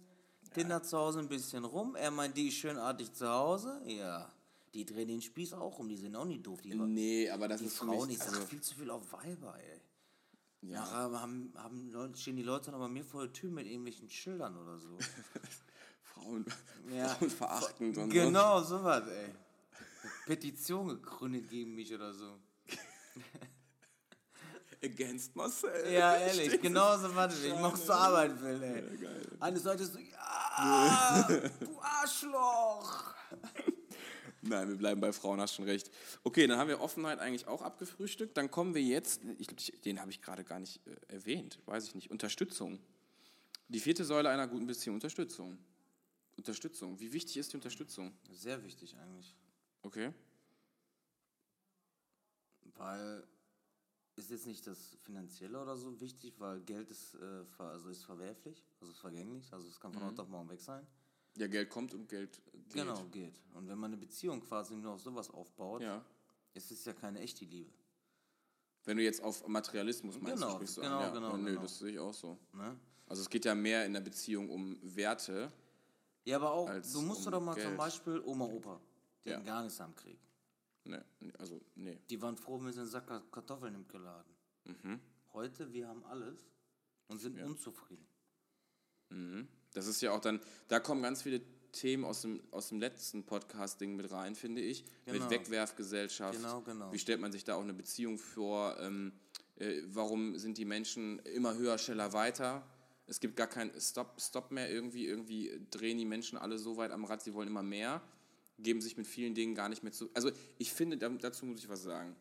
Tinder zu Hause ein bisschen rum. Er meint, die ist schönartig zu Hause. Ja, die drehen den Spieß auch um. Die sind auch nicht doof. Die, Nee, aber das die ist Frauen, ich sag Also, viel zu viel auf Weiber, ey. ja. Nachher haben, haben Leute, stehen die Leute noch bei mir vor der Tür mit irgendwelchen Schildern oder so. Frauen, Ja. Frauen verachtend und Genau, sowas, ey. Petition gegründet gegen mich oder so. Against Marcel. Ja, ehrlich, genau so was. Ich mach zur Arbeit will, ey. Ja, geil. Eine Seite so, ja, du Arschloch. Nein, wir bleiben bei Frauen, hast schon recht. Okay, dann haben wir Offenheit eigentlich auch abgefrühstückt. Dann kommen wir jetzt, ich glaube, den habe ich gerade gar nicht äh, erwähnt, weiß ich nicht, Unterstützung. Die vierte Säule einer guten Beziehung, Unterstützung. Unterstützung. Wie wichtig ist die Unterstützung? Sehr wichtig eigentlich, Okay. weil ist jetzt nicht das Finanzielle oder so wichtig, weil Geld ist, äh, ver, also ist verwerflich, also ist vergänglich, also es kann von heute auf morgen weg sein. Ja, Geld kommt und Geld geht. Genau, geht. Und wenn man eine Beziehung quasi nur auf sowas aufbaut, Ja. ist es ja keine echte Liebe. Wenn du jetzt auf Materialismus meinst, Genau, sprichst du genau, an. Ja. genau, Nö, genau. das sehe ich auch so. Ne? Also es geht ja mehr in der Beziehung um Werte. Ja, aber auch, du musst um doch mal zum Geld. Beispiel Oma, Opa, die Ja. gar nichts am Krieg. Ne, also, nee. Die waren froh, sie einen Sack Kartoffeln im hatten. Mhm. Heute, wir haben alles und sind unzufrieden. Das ist ja auch dann, da kommen ganz viele Themen aus dem, aus dem letzten Podcast-Ding mit rein, finde ich. Genau. Mit Wegwerfgesellschaft. Genau, genau. Wie stellt man sich da auch eine Beziehung vor? Ähm, äh, warum sind die Menschen immer höher, schneller, weiter? Es gibt gar keinen Stop, Stop mehr irgendwie. Irgendwie drehen die Menschen alle so weit am Rad, sie wollen immer mehr, geben sich mit vielen Dingen gar nicht mehr zu. Also ich finde, da- dazu muss ich was sagen.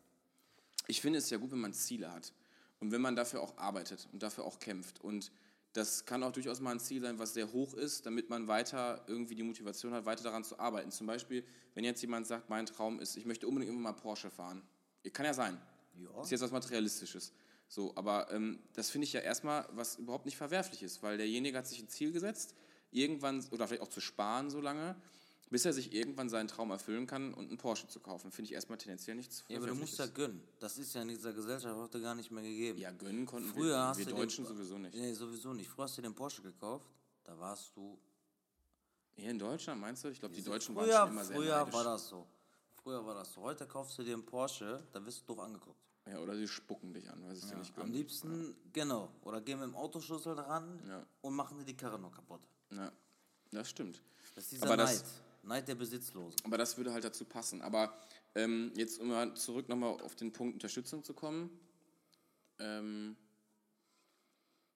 Ich finde es ja gut, wenn man Ziele hat und wenn man dafür auch arbeitet und dafür auch kämpft. Und das kann auch durchaus mal ein Ziel sein, was sehr hoch ist, damit man weiter irgendwie die Motivation hat, weiter daran zu arbeiten. Zum Beispiel, wenn jetzt jemand sagt, mein Traum ist, ich möchte unbedingt immer mal Porsche fahren. Kann ja sein. Ja. Ist jetzt was Materialistisches. So, aber ähm, das finde ich ja erstmal was überhaupt nicht verwerflich ist, weil derjenige hat sich ein Ziel gesetzt, irgendwann, oder vielleicht auch zu sparen so lange, bis er sich irgendwann seinen Traum erfüllen kann und einen Porsche zu kaufen. Finde ich erstmal tendenziell nichts Ja, aber du musst ja gönnen. Das ist ja in dieser Gesellschaft heute gar nicht mehr gegeben. Ja, gönnen konnten Früher wir, hast wir du den- Deutschen sowieso nicht. Nee, sowieso nicht. Früher hast du den Porsche gekauft, da warst du. Hier in Deutschland, meinst du? Ich glaube, die Deutschen waren Früher, schon immer sehr früher neidisch. war das so. Früher war das so. Heute kaufst du dir einen Porsche, da wirst du doof angeguckt. Ja, oder sie spucken dich an, weil sie es dir nicht Am gönnen. liebsten, genau. Oder gehen mit dem Autoschlüssel dran Ja. und machen dir die Karre noch kaputt. Ja, das stimmt. Das ist dieser Aber Neid. das- Neid der Besitzlosen. Aber das würde halt dazu passen. Aber ähm, jetzt, um mal zurück nochmal auf den Punkt Unterstützung zu kommen. Ähm,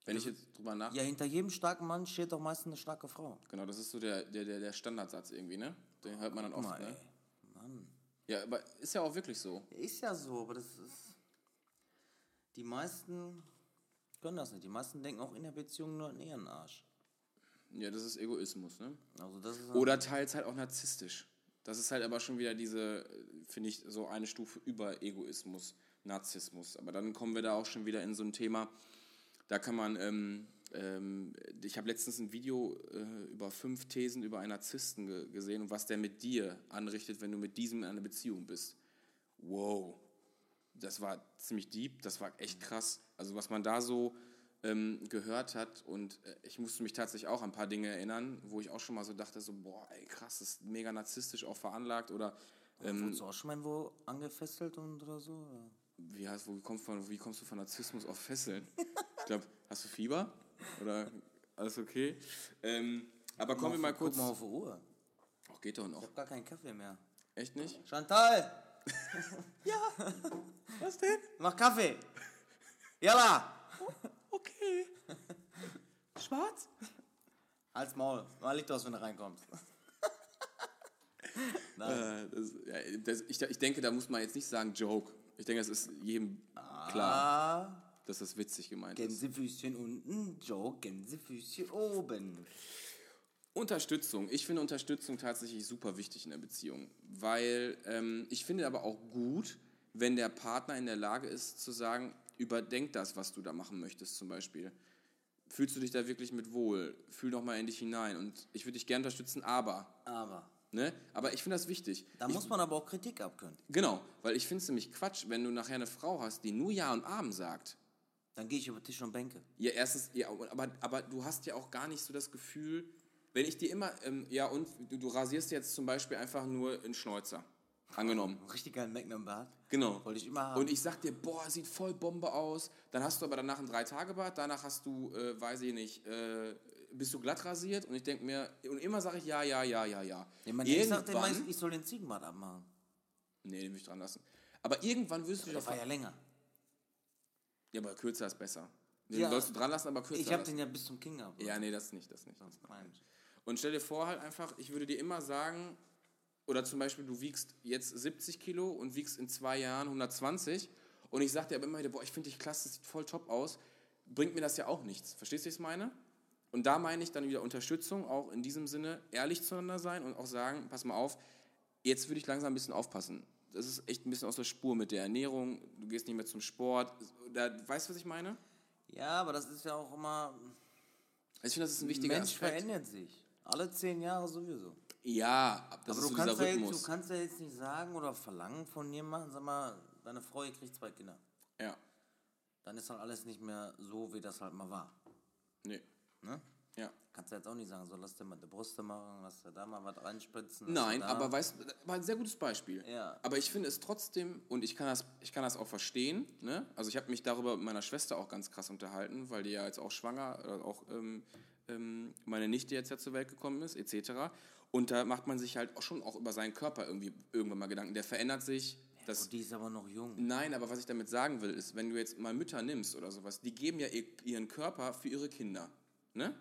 wenn ich jetzt drüber nach... Ja, hinter jedem starken Mann steht doch meistens eine starke Frau. Genau, das ist so der, der, der, der Standardsatz irgendwie, ne? Den hört man dann oft, mal, ne? ey. Mann. Ja, aber ist ja auch wirklich so. Ist ja so, aber das ist. Die meisten können das nicht. Die meisten denken auch in der Beziehung nur an ihren Arsch. Ja, das ist Egoismus, ne? Also das ist Oder teils halt auch narzisstisch. Das ist halt aber schon wieder diese, finde ich, so eine Stufe über Egoismus, Narzissmus. Aber dann kommen wir da auch schon wieder in so ein Thema, da kann man, ähm, ähm, ich habe letztens ein Video äh, über fünf Thesen über einen Narzissten ge gesehen und was der mit dir anrichtet, wenn du mit diesem in einer Beziehung bist. Wow. Das war ziemlich deep, das war echt krass. Also was man da so ähm, gehört hat und äh, ich musste mich tatsächlich auch an ein paar Dinge erinnern, wo ich auch schon mal so dachte, so boah, ey krass, das ist mega narzisstisch auch veranlagt oder ähm, Wurdest du auch schon mal irgendwo angefesselt und oder so? Oder? wie, heißt, wo kommst von, wie kommst du von Narzissmus auf Fesseln? ich glaube, hast du Fieber? Oder alles okay? Ähm, aber kommen wir mal Guck kurz. mal auf die Uhr. Ach, geht doch Ich noch. hab gar keinen Kaffee mehr. Echt nicht? Chantal! Was denn? Mach Kaffee! Jalla! Okay. Schwarz? Halt's Maul. Mal liegt aus, wenn du reinkommst. Äh, das, ja, das, ich, ich denke, da muss man jetzt nicht sagen Joke. Ich denke, es ist jedem klar, Ah, dass das witzig gemeint ist. Gänsefüßchen unten, Joe, Gänsefüßchen oben. Unterstützung. Ich finde Unterstützung tatsächlich super wichtig in der Beziehung, weil ähm, ich finde aber auch gut, wenn der Partner in der Lage ist zu sagen, überdenk das, was du da machen möchtest zum Beispiel. Fühlst du dich da wirklich mit wohl? Fühl doch mal in dich hinein und ich würde dich gerne unterstützen, aber, Aber ne? Aber ich finde das wichtig. da ich, muss man aber auch Kritik abkönnen. Genau, weil ich finde es nämlich Quatsch, wenn du nachher eine Frau hast, die nur Ja und Abend sagt. Dann gehe ich über Tisch und Bänke. Ja, erstens, ja, aber, aber du hast ja auch gar nicht so das Gefühl, wenn ich dir immer, ähm, ja, und du, du rasierst jetzt zum Beispiel einfach nur einen Schnäuzer. Angenommen. Richtig geil Magnum Bart. Genau. Wollte ich immer haben. Und ich sag dir, boah, sieht voll Bombe aus. Dann hast du aber danach ein Drei-Tage-Bad, danach hast du, äh, weiß ich nicht, äh, bist du glatt rasiert und ich denke mir, und immer sage ich ja, ja, ja, ja, ja. Ja, man, ich sagte immer, ich soll den Ziegenbart abmachen. Nee, den will ich dran lassen. Aber irgendwann wirst du dich Der auf. war ja länger. Ja, aber kürzer ist besser. Den Ja. sollst du dran lassen, aber kürzer. Ich habe den ja bis zum King gehabt. Ja, nee, das nicht, das nicht. Das. Und stell dir vor halt einfach, ich würde dir immer sagen, oder zum Beispiel du wiegst jetzt 70 Kilo und wiegst in zwei Jahren 120 und ich sag dir aber immer wieder, boah, ich finde dich klasse, das sieht voll top aus, bringt mir das ja auch nichts. Verstehst du, was ich meine? Und da meine ich dann wieder Unterstützung, auch in diesem Sinne ehrlich zueinander sein und auch sagen, pass mal auf, jetzt würde ich langsam ein bisschen aufpassen. Das ist echt ein bisschen aus der Spur mit der Ernährung, du gehst nicht mehr zum Sport. Da, weißt du, was ich meine? Ja, aber das ist ja auch immer. Ich finde, das ist ein wichtiger Mensch Aspekt. verändert sich. Alle zehn Jahre sowieso. Ja, das aber ist du so kannst, dieser ja jetzt, Rhythmus. du kannst ja jetzt nicht sagen oder verlangen von jemandem, sag mal, deine Frau ihr kriegt zwei Kinder. ja, Dann ist halt alles nicht mehr so, wie das halt mal war. nee, Ne? ja. Kannst du jetzt auch nicht sagen, so lass dir mal die Brüste machen, lass dir da mal was reinspritzen. Nein, aber weißt war ein sehr gutes Beispiel. Ja. Aber ich finde es trotzdem, und ich kann das, ich kann das auch verstehen, ne? Also ich habe mich darüber mit meiner Schwester auch ganz krass unterhalten, weil die ja jetzt auch schwanger, äh, auch ähm, ähm, meine Nichte jetzt ja zur Welt gekommen ist, etc. Und da macht man sich halt auch schon auch über seinen Körper irgendwie irgendwann mal Gedanken. Der verändert sich. Das, Und die ist aber noch jung. Nein, aber was ich damit sagen will, ist, wenn du jetzt mal Mütter nimmst oder sowas, die geben ja ihr, ihren Körper für ihre Kinder. Ne?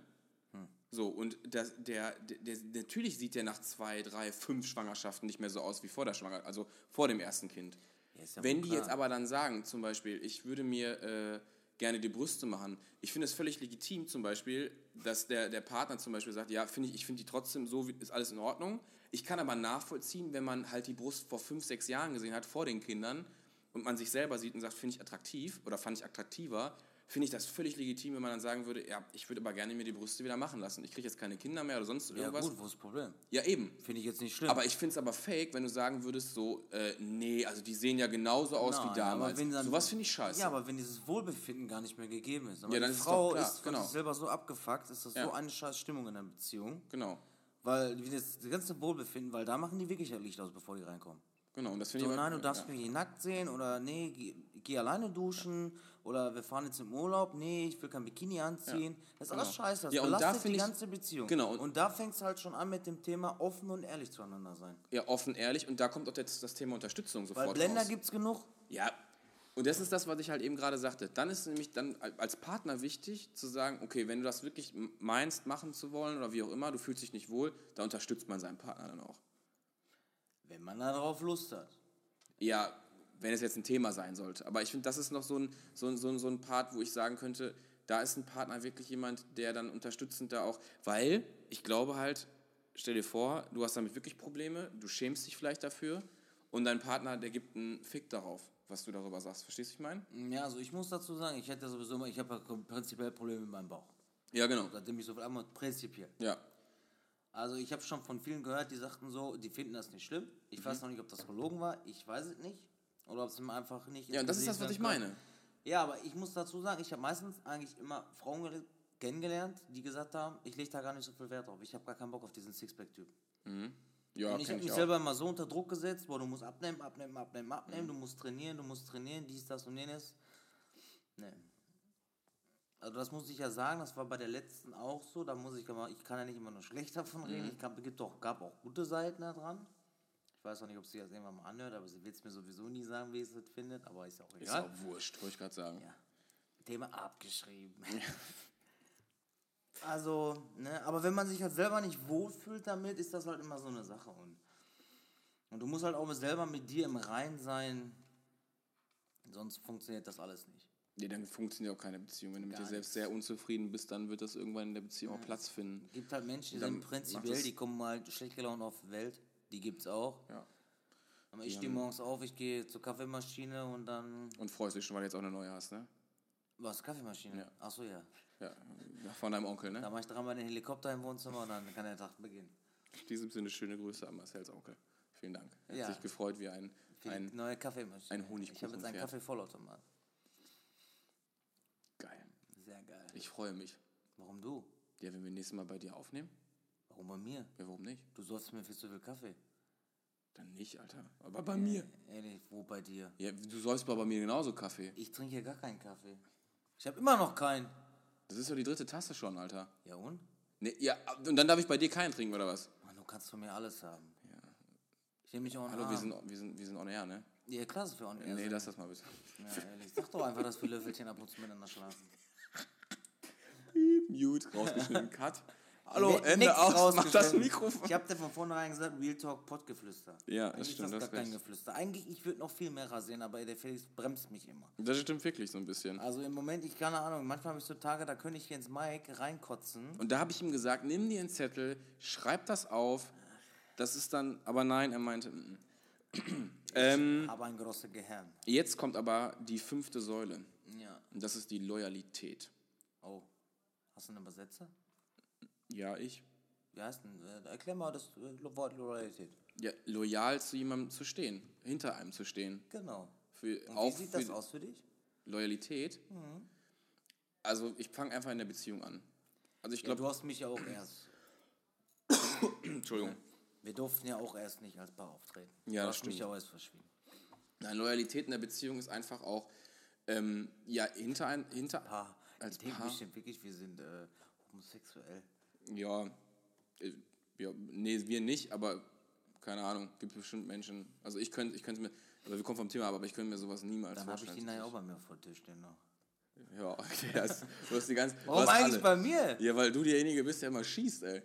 So, und das, der, der, der, natürlich sieht der nach zwei, drei, fünf Schwangerschaften nicht mehr so aus wie vor der Schwangerschaft, also vor dem ersten Kind. Ja, ja Wenn die klar. jetzt aber dann sagen, zum Beispiel, ich würde mir äh, gerne die Brüste machen, ich finde es völlig legitim, zum Beispiel, dass der, der Partner zum Beispiel sagt, ja, finde ich, ich finde die trotzdem so, ist alles in Ordnung. Ich kann aber nachvollziehen, wenn man halt die Brust vor fünf, sechs Jahren gesehen hat, vor den Kindern, und man sich selber sieht und sagt, finde ich attraktiv oder fand ich attraktiver, finde ich das völlig legitim, wenn man dann sagen würde, ja, ich würde aber gerne mir die Brüste wieder machen lassen. Ich kriege jetzt keine Kinder mehr oder sonst Ja irgendwas. gut, wo ist das Problem? Ja, eben. Finde ich jetzt nicht schlimm. Aber ich finde es aber fake, wenn du sagen würdest, so, äh, nee, also die sehen ja genauso aus Nein, wie damals. aber wenn dann- Sowas finde ich scheiße. Ja, aber wenn dieses Wohlbefinden gar nicht mehr gegeben ist. Aber Ja, dann die ist es Frau klar, ist genau. selber so abgefuckt, ist das Ja. so eine scheiß Stimmung in der Beziehung. Genau, Weil das, ganze Wohlbefinden, weil da machen die wirklich Licht aus, bevor die reinkommen. genau. Und das finde So, ich nein, du darfst ja. mich hier nackt sehen oder nee, geh, geh alleine duschen oder wir fahren jetzt im Urlaub, nee, ich will kein Bikini anziehen. Das ist alles genau. scheiße, das Ja, und da belastet die ganze Beziehung. Genau, und- Und, da fängt es halt schon an mit dem Thema offen und ehrlich zueinander sein. Ja, offen, ehrlich. Und da kommt auch das, das Thema Unterstützung sofort Weil Blender raus. gibt's genug. Ja, und das ist das, was ich halt eben gerade sagte. Dann ist nämlich dann als Partner wichtig zu sagen, okay, wenn du das wirklich meinst, machen zu wollen oder wie auch immer, du fühlst dich nicht wohl, da unterstützt man seinen Partner dann auch. Wenn man darauf Lust hat. Ja, wenn es jetzt ein Thema sein sollte. Aber ich finde, das ist noch so ein, so, ein, so, ein, so ein Part, wo ich sagen könnte, da ist ein Partner wirklich jemand, der dann unterstützend da auch, weil ich glaube halt, stell dir vor, du hast damit wirklich Probleme, du schämst dich vielleicht dafür und dein Partner, der gibt einen Fick darauf, was du darüber sagst. Verstehst du, ich meine? Ja, also ich muss dazu sagen, ich hätte sowieso immer, ich habe ja prinzipiell Probleme mit meinem Bauch. Ja, genau. Seitdem ich so viel einmal prinzipiell. Ja. Also ich habe schon von vielen gehört, die sagten so, die finden das nicht schlimm. Ich Mhm. weiß noch nicht, ob das gelogen war. Ich weiß es nicht. Oder ob es ihm einfach nicht. Ja, und das ist das, was ich meine. Ja, aber ich muss dazu sagen, ich habe meistens eigentlich immer Frauen gele- kennengelernt, die gesagt haben, ich lege da gar nicht so viel Wert drauf. Ich habe gar keinen Bock auf diesen Sixpack-Typ. Ja, und ich habe mich auch. selber immer so unter Druck gesetzt, boah, du musst abnehmen, abnehmen, abnehmen, Mhm. abnehmen, du musst trainieren, du musst trainieren, dies, das und jenes. Nee. Also das muss ich ja sagen, das war bei der letzten auch so, da muss ich immer, ich kann ja nicht immer nur schlecht davon reden, Mhm. ich kann, gibt auch, gab auch gute Seiten da dran. Weiß auch nicht, ob sie das irgendwann mal anhört, aber sie will es mir sowieso nie sagen, wie sie es findet, aber ist ja auch Ist egal. auch wurscht, wollte ich gerade sagen. Ja. Thema abgeschrieben. also, ne, aber wenn man sich halt selber nicht wohlfühlt damit, ist das halt immer so eine Sache. Und, und du musst halt auch selber mit dir im Rein sein, sonst funktioniert das alles nicht. Nee, dann funktioniert auch keine Beziehung. Wenn du mit dir selbst sehr unzufrieden bist, dann wird das irgendwann in der Beziehung auch Platz finden. Es gibt halt Menschen, die Dann sind prinzipiell, die kommen halt schlecht gelaunt auf die Welt. Die gibt's auch. Ja. Aber ich stehe morgens auf, ich gehe zur Kaffeemaschine und dann. Und freust dich schon, weil du jetzt auch eine neue hast, ne? Was, Kaffeemaschine? Ja. Achso, ja. Ja, von deinem Onkel, Da ne? mache ich dreimal den Helikopter im Wohnzimmer und dann kann der Tag beginnen. In diesem Sinne schöne Grüße an Marcells Onkel. Vielen Dank. Er hat Ja. sich gefreut wie ein, Für ein neue Kaffeemaschine. ein Ich habe jetzt einen. Kaffeevollautomat. geil. Sehr geil. Ich freue mich. Warum du? Ja, wenn wir nächstes Mal bei dir aufnehmen? Warum bei mir? Ja, warum nicht? Du säufst mir viel zu viel Kaffee. Dann nicht, Alter. Aber bei mir. Ehrlich, wo bei dir? Ja, du aber bei mir genauso Kaffee. Ich trinke hier gar keinen Kaffee. Ich habe immer noch keinen. Das ist doch die dritte Tasse schon, Alter. Ja und? Nee, ja, und dann darf ich bei dir keinen trinken, oder was? Mann, du kannst von mir alles haben. Ich nehme mich auch Hallo, wir sind, wir sind, wir sind on air, ne? Ja, klar, dass wir on air Nee, sind. lass das mal bitte. Ja, ehrlich. Sag doch einfach, dass wir Löffelchen ab und zu miteinander schlafen. Mute, rausgeschnitten, Cut. Hallo, Ende aus, mach das. Mikrofon. Ich habe dir von vornherein gesagt, Real Talk, Pottgeflüster. Ja, das Eigentlich stimmt, ist das das gar kein. Geflüster. Eigentlich, ich würde noch viel mehr rasieren, aber der Felix bremst mich immer. Das stimmt wirklich so ein bisschen. Also im Moment, ich keine Ahnung, manchmal habe ich so Tage, da könnte ich hier ins Mike reinkotzen. Und da habe ich ihm gesagt, nimm dir einen Zettel, schreib das auf. Das ist dann, aber nein, er meinte, mm, mm. ähm, Aber ein großes Gehirn. jetzt kommt aber die fünfte Säule. Ja. Und das ist die Loyalität. Oh. Hast du einen Übersetzer? Ja, ich. Wie heißt denn? Äh, erklär mal das äh, Wort Loyalität. Ja, loyal zu jemandem zu stehen, hinter einem zu stehen. Genau. Für, wie sieht das aus für dich? Loyalität. Also ich fange einfach in der Beziehung an. Also ich Ja, glaube, du hast mich ja auch erst. Entschuldigung. Wir durften ja auch erst nicht als Paar auftreten. Ja, du das hast mich stimmt. ja auch erst verschwiegen. Nein, Loyalität in der Beziehung ist einfach auch, ähm, ja, hinter ein, hinter, Paar. als denken Paar, bestimmt wirklich, wir sind äh, homosexuell. Ja, äh, ja, nee, wir nicht, aber keine Ahnung, gibt bestimmt Menschen, also ich könnte, ich könnte mir, aber wir kommen vom Thema, ab, aber ich könnte mir sowas niemals Dann habe ich vorstellen. die nachher auch bei mir vor Tisch stehen noch. Ja, okay, das, du hast die ganze, Warum eigentlich alle. bei mir? Ja, weil du derjenige bist, der immer schießt, ey.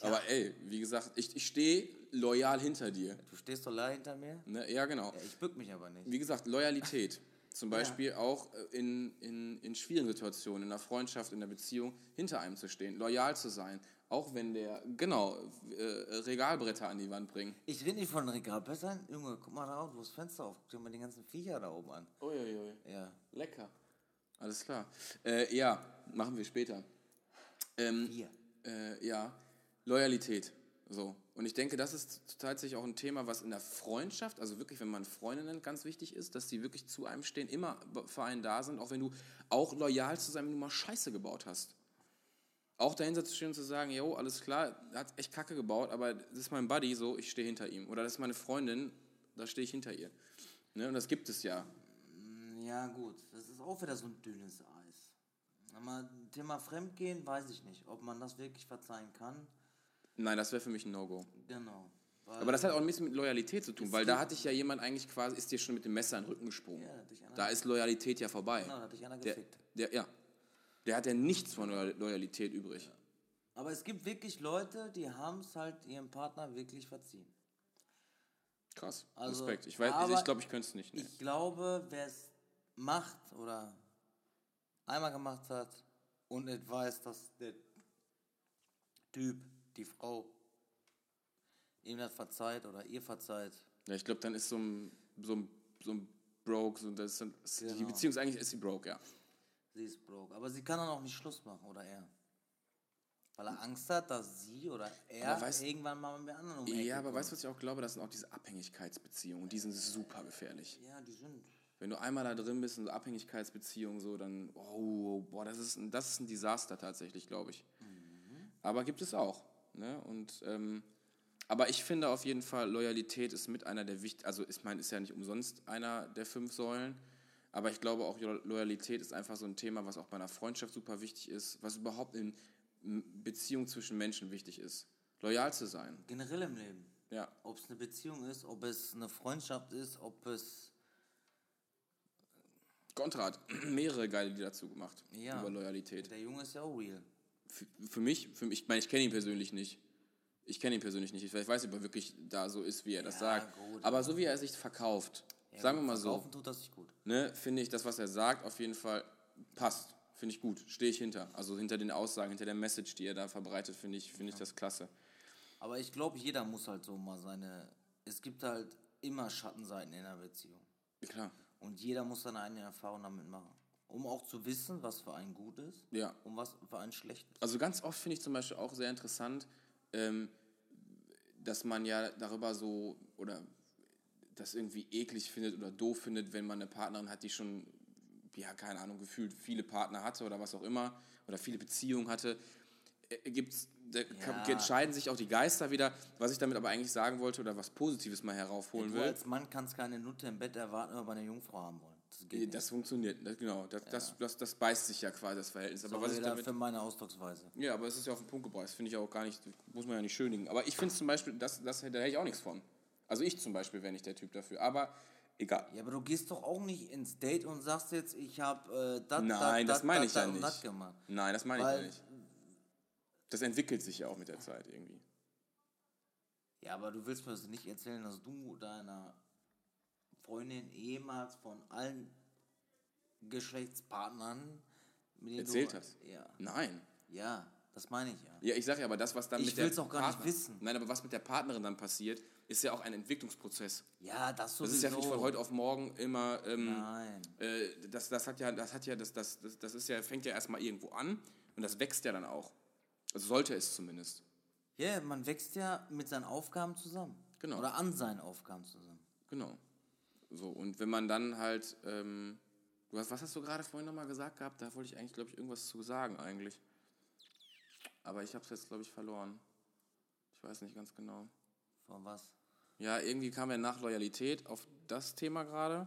Aber ey, wie gesagt, ich, ich stehe loyal hinter dir. Du stehst doch leider hinter mir. Ne? Ja, genau. Ja, ich bück mich aber nicht. Wie gesagt, Loyalität. Zum Beispiel auch äh, in, in, in schwierigen Situationen, in der Freundschaft, in der Beziehung, hinter einem zu stehen, loyal zu sein. Auch wenn der, genau, äh, Regalbretter an die Wand bringt. Ich rede nicht von Regalbrettern. Junge, guck mal da auf, wo das Fenster auf. Guck dir mal die ganzen Viecher da oben an. Uiuiui. Ja. Lecker. Alles klar. Äh, ja, machen wir später. Ähm, Vier. Äh, ja, Loyalität. So. Und ich denke, das ist tatsächlich auch ein Thema, was in der Freundschaft, also wirklich, wenn man Freunde nennt, ganz wichtig ist, dass die wirklich zu einem stehen, immer für einen da sind, auch wenn du auch loyal zu sein, wenn du mal Scheiße gebaut hast. Auch dahinter zu stehen und zu sagen, jo, alles klar, er hat echt Kacke gebaut, aber das ist mein Buddy, so, ich stehe hinter ihm. Oder das ist meine Freundin, da stehe ich hinter ihr. Ne? Und das gibt es ja. Ja, gut. Das ist auch wieder so ein dünnes Eis. Aber Thema Fremdgehen weiß ich nicht, ob man das wirklich verzeihen kann. Nein, das wäre für mich ein No-Go. Genau. Aber das hat auch ein bisschen mit Loyalität zu tun, weil da hatte ich ja jemand eigentlich quasi, ist dir schon mit dem Messer in den Rücken gesprungen. Ja, da ist Loyalität ja vorbei. Genau, da hat dich einer der, gefickt. der, ja. Der hat ja nichts von Loyal- Loyalität übrig. Aber es gibt wirklich Leute, die haben es halt ihrem Partner wirklich verziehen. Krass. Also, Respekt. Ich weiß, ich glaube, ich könnte es nicht. Nee. Ich glaube, wer es macht oder einmal gemacht hat und nicht weiß, dass der Typ, die Frau, ihm das verzeiht oder ihr verzeiht, Ja, ich glaube, dann ist so ein, so ein, so ein Broke, so das die Genau. Beziehung ist eigentlich ist sie broke, ja. sie ist broke. Aber sie kann dann auch nicht Schluss machen oder er. Weil er Angst hat, dass sie oder er weißt- irgendwann mal mit anderen um die Ja, aber kommt. weißt du, was ich auch glaube? Das sind auch diese Abhängigkeitsbeziehungen und die sind super gefährlich. Ja, die sind. Wenn du einmal da drin bist in so Abhängigkeitsbeziehungen, so, dann, oh, boah, das ist, ein- das ist ein Desaster tatsächlich, glaube ich. Aber gibt es auch. Ne? Und, ähm, aber ich finde auf jeden Fall, Loyalität ist mit einer der wichtigsten, also ich meine, ist ja nicht umsonst einer der fünf Säulen, aber ich glaube auch, Lo- Loyalität ist einfach so ein Thema, was auch bei einer Freundschaft super wichtig ist, was überhaupt in Beziehung zwischen Menschen wichtig ist. Loyal zu sein. Generell im Leben. Ja, Ob es eine Beziehung ist, ob es eine Freundschaft ist, ob es. Contra hat mehrere geile Lieder dazu gemacht Ja. über Loyalität. Der Junge ist ja auch real. Für, für mich, für mich, ich meine, ich kenne ihn persönlich nicht. Ich kenne ihn persönlich nicht. Ich weiß nicht, ob er wirklich da so ist, wie er das Ja, sagt. gut. Aber so wie er sich verkauft, Ja, sagen wir mal so, Verkaufen tut das nicht gut. ne, finde ich das, was er sagt, auf jeden Fall passt. Finde ich gut. Stehe ich hinter. Also hinter den Aussagen, hinter der Message, die er da verbreitet, finde ich, finde ich das klasse. Aber ich glaube, jeder muss halt so mal seine. Es gibt halt immer Schattenseiten in einer Beziehung. Klar. Und jeder muss seine eigene Erfahrung damit machen. Um auch zu wissen, was für einen gut ist Ja. und was für einen schlecht ist. Also ganz oft finde ich zum Beispiel auch sehr interessant, ähm, dass man ja darüber so oder das irgendwie eklig findet oder doof findet, wenn man eine Partnerin hat, die schon, ja, keine Ahnung, gefühlt viele Partner hatte oder was auch immer oder viele Beziehungen hatte. äh, gibt's, da Ja. entscheiden sich auch die Geister wieder. Was ich damit aber eigentlich sagen wollte oder was Positives mal heraufholen Du will. als Mann kannst keine Nutte im Bett erwarten, aber bei einer Jungfrau haben wollen. Das geht nicht. Das funktioniert, das, genau. Das, das, das, das beißt sich ja quasi das Verhältnis. Aber was Sorry ich damit, für meine Ausdrucksweise. ja, aber es ist ja auf den Punkt gebracht. Das finde ich auch gar nicht, muss man ja nicht schönigen. Aber ich finde zum Beispiel, das, das, da hätte ich auch nichts von. Also ich zum Beispiel wäre nicht der Typ dafür. Aber egal. Ja, aber du gehst doch auch nicht ins Date und sagst jetzt, ich habe äh, das, Nein, das meine ich ja und nicht. das. Nein, das meine ich ja nicht. Das entwickelt sich ja auch mit der Zeit irgendwie. Ja, aber du willst mir das nicht erzählen, dass du deiner Freundin ehemals von allen Geschlechtspartnern Erzählt hast? Ja. Nein. Ja, das meine ich ja. Ja, ich sage ja, aber das, was dann Ich mit der will's auch gar nicht Partner- wissen. Nein, aber was mit der Partnerin dann passiert, ist ja auch ein Entwicklungsprozess. Ja, das Das sowieso. ist ja nicht von heute auf morgen immer. Ähm, Nein. äh, das, das hat ja, das hat ja, das, das, das, das ist ja, fängt ja erstmal irgendwo an und das wächst ja dann auch. Also sollte es zumindest. Ja, man wächst ja mit seinen Aufgaben zusammen. Genau. Oder an seinen Aufgaben zusammen. Genau. So, und wenn man dann halt, ähm, du hast, was hast du gerade vorhin nochmal gesagt gehabt? Da wollte ich eigentlich, glaube ich, irgendwas zu sagen eigentlich. Aber ich habe es jetzt, glaube ich, verloren. Ich weiß nicht ganz genau. Von was? Ja, irgendwie kam er nach Loyalität auf das Thema gerade.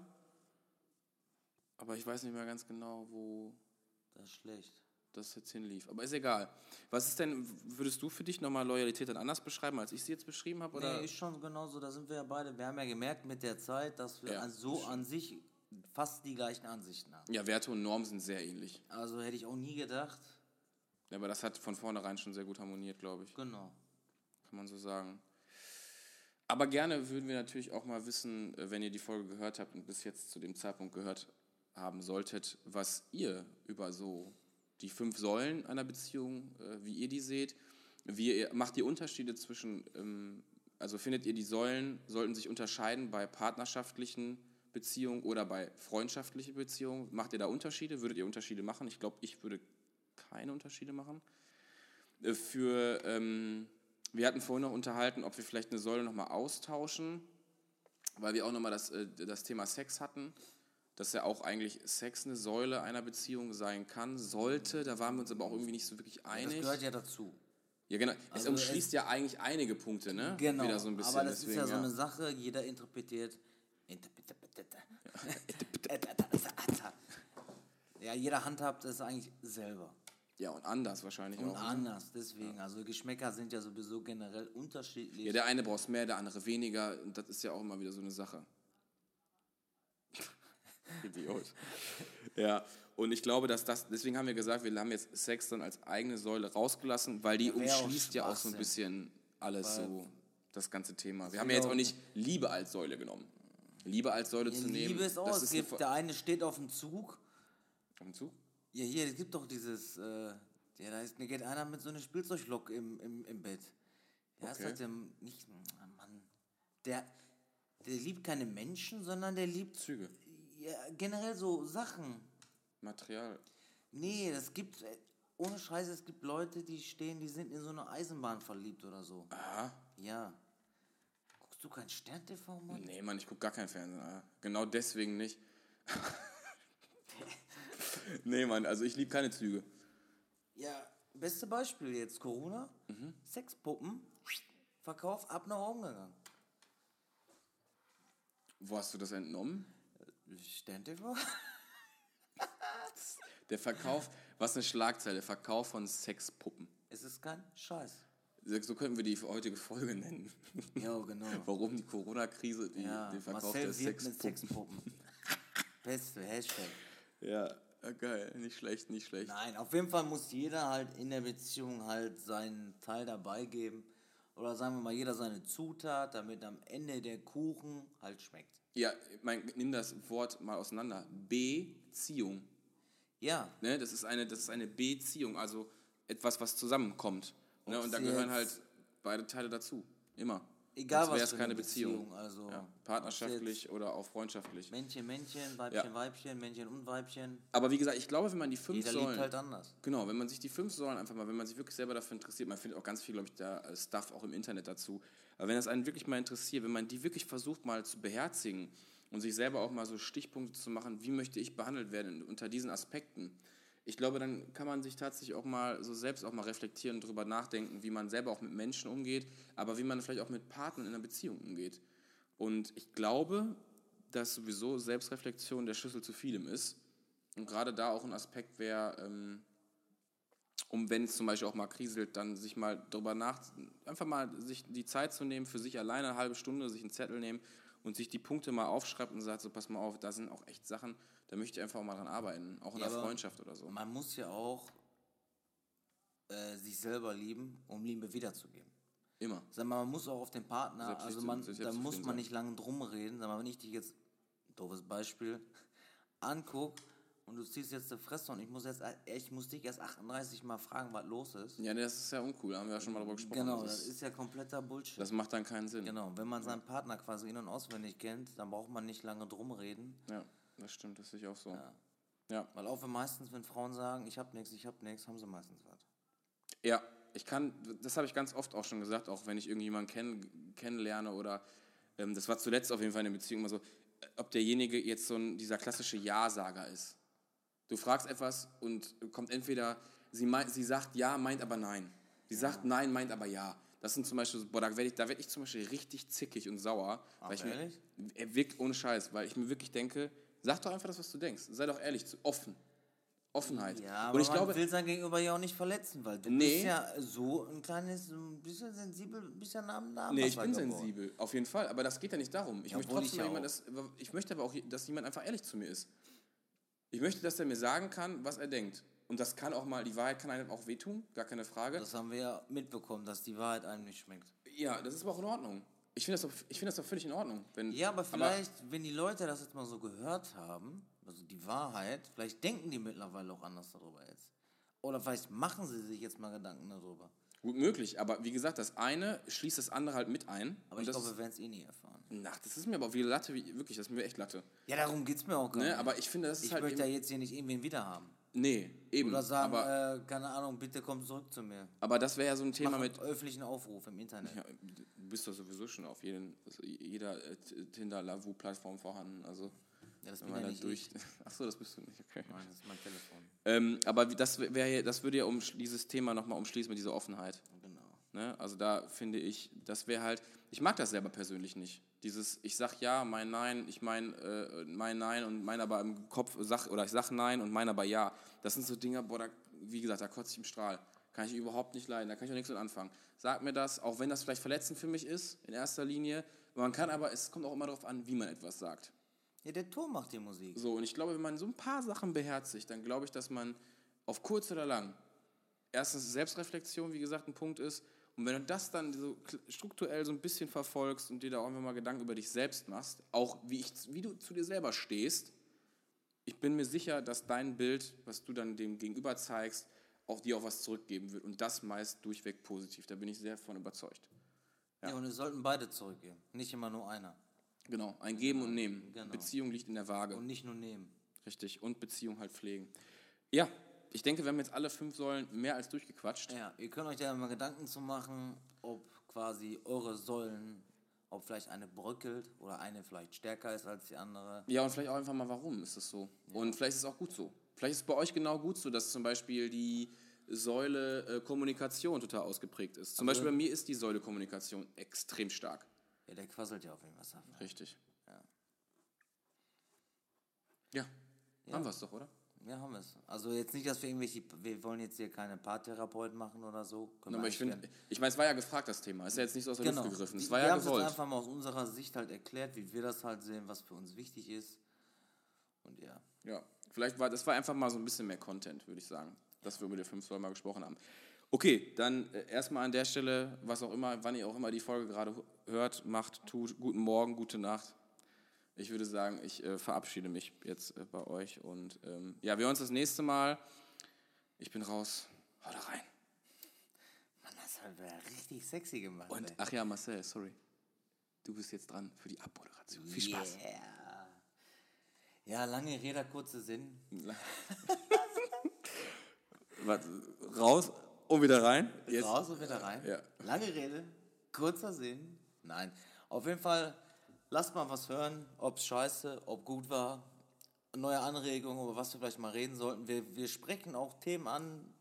Aber ich weiß nicht mehr ganz genau, wo Das ist schlecht. Das jetzt hinlief. Aber ist egal. Was ist denn, würdest du für dich nochmal Loyalität dann anders beschreiben, als ich sie jetzt beschrieben habe? Oder? Nee, ist schon genauso, da sind wir ja beide. Wir haben ja gemerkt mit der Zeit, dass wir Ja, so an sich fast die gleichen Ansichten haben. ja, Werte und Normen sind sehr ähnlich. Also hätte ich auch nie gedacht. Ja, aber das hat von vornherein schon sehr gut harmoniert, glaube ich. Genau. Kann man so sagen. Aber gerne würden wir natürlich auch mal wissen, wenn ihr die Folge gehört habt und bis jetzt zu dem Zeitpunkt gehört haben solltet, was ihr über so die fünf Säulen einer Beziehung, äh, wie ihr die seht. Wie macht ihr Unterschiede zwischen, ähm, also findet ihr die Säulen sollten sich unterscheiden bei partnerschaftlichen Beziehungen oder bei freundschaftlichen Beziehungen? Macht ihr da Unterschiede? Würdet ihr Unterschiede machen? Ich glaube, ich würde keine Unterschiede machen. Äh, Für, ähm, wir hatten vorhin noch unterhalten, ob wir vielleicht eine Säule nochmal austauschen, weil wir auch nochmal das, äh, das Thema Sex hatten, dass ja auch eigentlich Sex eine Säule einer Beziehung sein kann, sollte. Da waren wir uns aber auch irgendwie nicht so wirklich Das einig. gehört ja dazu. ja, genau. Es Also umschließt ja eigentlich einige Punkte, ne? Genau. Wieder so ein bisschen. Aber das deswegen, ist ja so ja. eine Sache, jeder interpretiert. ja, jeder handhabt es eigentlich selber. ja, und anders wahrscheinlich Und auch. ne? anders, deswegen. Also Geschmäcker sind ja sowieso generell unterschiedlich. Ja, der eine braucht mehr, der andere weniger. Und das ist ja auch immer wieder so eine Sache. Idiot. Ja, und ich glaube, dass das, deswegen haben wir gesagt, wir haben jetzt Sex dann als eigene Säule rausgelassen, weil die Ja, umschließt ja auch so ein bisschen alles so, das ganze Thema. Wir haben ja jetzt auch- nicht Liebe als Säule genommen. Liebe als Säule zu nehmen. Liebe ist auch, das es ist eine gibt, Ver- der eine steht auf dem Zug. Auf dem Zug? Ja, hier, es gibt doch dieses, äh, ja, da ist, geht einer mit so einer Spielzeuglok im, im, im Bett. Ja, ist Okay. halt der, nicht, ah, Mann, der, der liebt keine Menschen, sondern der liebt Züge. Ja, generell so Sachen. Material. Nee, das gibt, äh, ohne Scheiße, es gibt Leute, die stehen, die sind in so eine Eisenbahn verliebt oder so. Aha. Ja. Guckst du kein Stern-TV, Mann? Nee, Mann, ich gucke gar kein Fernsehen. Alter. Genau deswegen nicht. nee, Mann, also ich liebe keine Züge. Ja, beste Beispiel jetzt, Corona, Sexpuppen, Verkauf ab nach oben gegangen. Wo hast du das entnommen? Stern-TV? Der Verkauf, was eine Schlagzeile, Verkauf von Sexpuppen. Es ist kein Scheiß. So könnten wir die heutige Folge nennen. Ja, genau. Warum die Corona-Krise die, Ja, den Verkauf Marcel der Sexpuppen. Sexpuppen. Beste Hashtag. Ja, ja, geil. Nicht schlecht, nicht schlecht. Nein, auf jeden Fall muss jeder halt in der Beziehung halt seinen Teil dabei geben. Oder sagen wir mal, jeder seine Zutat, damit am Ende der Kuchen halt schmeckt. Ja, mein, nimm das Wort mal auseinander. Beziehung. Ja, Ne? Das, ist eine, das ist eine Beziehung, also etwas, was zusammenkommt. Ne? Und da gehören halt beide Teile dazu. Immer. Egal was wäre es keine eine Beziehung. Beziehung. Also, Ja, partnerschaftlich oder auch freundschaftlich. Männchen, Männchen, Weibchen, Weibchen, Männchen und Weibchen. Aber wie gesagt, ich glaube, wenn man die fünf Jeder Säulen. liebt halt anders. Genau, wenn man sich die fünf Säulen einfach mal, wenn man sich wirklich selber dafür interessiert, man findet auch ganz viel, glaube ich, da äh, Stuff auch im Internet dazu. Aber wenn das einen wirklich mal interessiert, wenn man die wirklich versucht mal zu beherzigen und sich selber auch mal so Stichpunkte zu machen, wie möchte ich behandelt werden unter diesen Aspekten, ich glaube, dann kann man sich tatsächlich auch mal so selbst auch mal reflektieren und darüber nachdenken, wie man selber auch mit Menschen umgeht, aber wie man vielleicht auch mit Partnern in einer Beziehung umgeht. Und ich glaube, dass sowieso Selbstreflexion der Schlüssel zu vielem ist. Und gerade da auch ein Aspekt wäre, ähm, um wenn es zum Beispiel auch mal kriselt, dann sich mal darüber nach, einfach mal sich die Zeit zu nehmen, für sich alleine eine halbe Stunde, sich einen Zettel nehmen und sich die Punkte mal aufschreibt und sagt, so pass mal auf, da sind auch echt Sachen, da möchte ich einfach auch mal dran arbeiten, auch in Ja, der Freundschaft oder so. Man muss ja auch äh, sich selber lieben, um Liebe wiederzugeben. Immer. Sag mal, man muss auch auf den Partner, Selbst also man, da muss man sein. nicht lange drum reden. Sag mal, wenn ich dich jetzt, doofes Beispiel, anguck und du ziehst jetzt eine Fresse und ich muss jetzt, ich muss dich erst 38 Mal fragen, was los ist. Ja, das ist ja uncool, da haben wir ja schon mal drüber gesprochen. Genau, das, das ist, ist ja kompletter Bullshit. das macht dann keinen Sinn. Genau, wenn man seinen Partner quasi in- und auswendig kennt, dann braucht man nicht lange drum reden. Ja, das stimmt, das sehe ich auch so. Ja. ja. Weil auch wenn meistens, wenn Frauen sagen, ich hab nichts, ich hab nichts, haben sie meistens was. ich kann, das habe ich ganz oft auch schon gesagt, auch wenn ich irgendjemanden kenn, kennenlerne oder, ähm, das war zuletzt auf jeden Fall in der Beziehung immer so, äh, ob derjenige jetzt so ein, dieser klassische Ja-Sager ist. Du fragst etwas und kommt entweder, sie, meint, sie sagt Ja, meint aber Nein. Sie sagt Nein, meint aber Ja. Das sind zum Beispiel, so- boah, da werde ich, da werd ich zum Beispiel richtig zickig und sauer. Ach, weil ich ehrlich? Mir, äh, wirkt ohne Scheiß, weil ich mir wirklich denke, sag doch einfach das, was du denkst. Sei doch ehrlich, zu- offen. Offenheit. Ja, aber und ich man glaube, will sein Gegenüber ja auch nicht verletzen, weil du Nee. bist ja so ein kleines, ein bisschen sensibel, ein bisschen am Namen. Nee, ich bin sensibel, auf jeden Fall. Aber das geht ja nicht darum. Ich Ja, möchte trotzdem ich jemand, das, ich möchte aber auch, dass jemand einfach ehrlich zu mir ist. Ich möchte, dass er mir sagen kann, was er denkt. Und das kann auch mal, die Wahrheit kann einem auch wehtun, gar keine Frage. Das haben wir ja mitbekommen, dass die Wahrheit einem nicht schmeckt. ja, das ist aber auch in Ordnung. Ich finde das, doch- ich finde das doch völlig in Ordnung. Wenn, Ja, aber vielleicht, wenn die Leute das jetzt mal so gehört haben, also die Wahrheit, vielleicht denken die mittlerweile auch anders darüber jetzt. Oder vielleicht machen sie sich jetzt mal Gedanken darüber. gut möglich, aber wie gesagt, das eine schließt das andere halt mit ein. Aber ich glaube, wir werden es eh nie erfahren. na, das ist mir aber wie Latte, wie, wirklich, das ist mir echt Latte. Ja, darum geht es mir auch gar Ne? nicht. Aber ich finde, das ist ich halt möchte ja eben, jetzt hier nicht irgendwen wiederhaben. Nee, eben. Oder sagen, aber, äh, keine Ahnung, bitte komm zurück zu mir. aber das wäre ja so ein Thema mit, öffentlichen Aufruf im Internet. Ja, du bist doch sowieso schon auf jeden, also jeder äh, T- Tinder, Lavu-Plattform vorhanden. Also, Ja, das bin ja da nicht durch. ich. Achso, das bist du nicht, okay. Nein, das ist mein Telefon. Ähm, aber das, wäre, das würde ja um dieses Thema nochmal umschließen mit dieser Offenheit. Ne? Also, da finde ich, das wäre halt, ich mag das selber persönlich nicht. Dieses, ich sag ja, mein Nein, ich mein, äh, mein Nein und mein aber im Kopf, sag, oder ich sag Nein und mein aber ja. Das sind so Dinge, boah, da, wie gesagt, da kotze ich im Strahl. Kann ich überhaupt nicht leiden, da kann ich auch nichts mit anfangen. Sag mir das, auch wenn das vielleicht verletzend für mich ist, in erster Linie. Man kann aber, es kommt auch immer darauf an, wie man etwas sagt. Ja, der Ton macht die Musik. So, und ich glaube, wenn man so ein paar Sachen beherzigt, dann glaube ich, dass man auf kurz oder lang, erstens Selbstreflexion, wie gesagt, ein Punkt ist. Und wenn du das dann so strukturell so ein bisschen verfolgst und dir da auch einfach mal Gedanken über dich selbst machst, auch wie, ich, wie du zu dir selber stehst, ich bin mir sicher, dass dein Bild, was du dann dem Gegenüber zeigst, auch dir auch was zurückgeben wird. Und das meist durchweg positiv. Da bin ich sehr von überzeugt. Ja. und es sollten beide zurückgeben, nicht immer nur einer. Genau, ein Geben und Nehmen. Genau. Beziehung liegt in der Waage. Und nicht nur nehmen. Richtig. Und Beziehung halt pflegen. Ja, ich denke, wir haben jetzt alle fünf Säulen mehr als durchgequatscht. Ja, ihr könnt euch da mal Gedanken zu machen, ob quasi eure Säulen, ob vielleicht eine bröckelt oder eine vielleicht stärker ist als die andere. Ja, und vielleicht auch einfach mal, warum ist das so? Und vielleicht ist es auch gut so. Vielleicht ist es bei euch genau gut so, dass zum Beispiel die Säule äh, Kommunikation total ausgeprägt ist. Zum Beispiel bei mir ist die Säule Kommunikation extrem stark. Ja, der quasselt ja auf jeden Fall. Richtig. Ja. Ja, haben wir es doch, oder? Ja, haben wir es. Also jetzt nicht, dass wir irgendwelche, wir wollen jetzt hier keine Paartherapeuten machen oder so. Können wir Aber ich finde, ich meine, es war ja gefragt, das Thema. Ist ja jetzt nicht so aus der genau. Luft gegriffen. Es Wir- war wir ja haben es jetzt gewollt. einfach mal aus unserer Sicht halt erklärt, wie wir das halt sehen, was für uns wichtig ist. Und ja. Ja, vielleicht war das war einfach mal so ein bisschen mehr Content, würde ich sagen, dass wir über die fünf mal gesprochen haben. Okay, dann äh, erstmal an der Stelle, was auch immer, wann ihr auch immer die Folge gerade hört, macht, tut, guten Morgen, gute Nacht. Ich würde sagen, ich äh, verabschiede mich jetzt äh, bei euch und ähm, ja, wir hören uns das nächste Mal. Ich bin raus. Haut rein. Mann, das hat er richtig sexy gemacht. Und ey. ach ja, Marcel, sorry. Du bist jetzt dran für die Abmoderation. Viel Spaß. Yeah. Ja, lange Rede, kurze Sinn. Warte, raus und wieder rein. Jetzt. Raus und wieder rein. Ja. Lange Rede, kurzer Sinn. Nein. Auf jeden Fall, lasst mal was hören, ob es scheiße, ob gut war. neue Anregungen, über was wir vielleicht mal reden sollten. Wir, wir sprechen auch Themen an,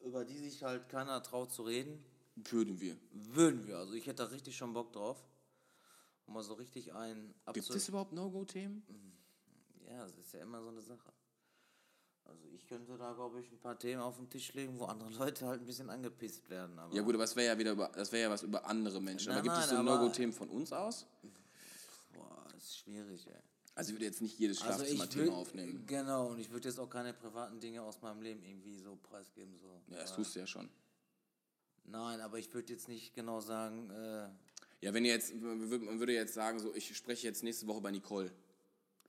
über die sich halt keiner traut zu reden. Würden wir. Würden wir. Also ich hätte da richtig schon Bock drauf. Um mal so richtig ein Gibt es überhaupt No-Go-Themen? Ja, das ist ja immer so eine Sache. Also ich könnte da, glaube ich, ein paar Themen auf den Tisch legen, wo andere Leute halt ein bisschen angepisst werden. Ja gut, aber das wäre ja wieder über, das wäre ja was über andere Menschen. Nein, aber gibt es nein, so aber- No-Go-Themen von uns aus? Das ist schwierig, ey. Also ich würde jetzt nicht jedes Also ich Schlafzimmer-Thema würd- aufnehmen. Genau, und ich würde jetzt auch keine privaten Dinge aus meinem Leben irgendwie so preisgeben. So. Ja, das tust du ja schon. Nein, aber ich würde jetzt nicht genau sagen, äh, Ja, wenn ihr jetzt, man würde- jetzt sagen, so, ich spreche jetzt nächste Woche bei Nicole.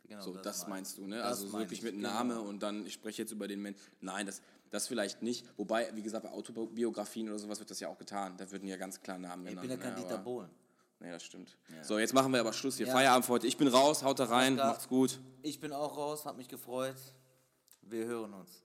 genau So, das, mein- meinst du, ne? das Also wirklich ich, mit genau. Name und dann, ich spreche jetzt über den Menschen. Nein, das, das vielleicht nicht. Wobei, wie gesagt, bei Autobiografien oder sowas wird das ja auch getan. Da würden ja ganz klar Namen Ich genannt. bin ja kein ne, Dieter aber- Bohlen. Nee, das stimmt. So, jetzt machen wir aber Schluss hier. Ja. Feierabend für heute. Ich bin raus, haut da rein, macht's gut. Ich bin auch raus, hat mich gefreut. Wir hören uns.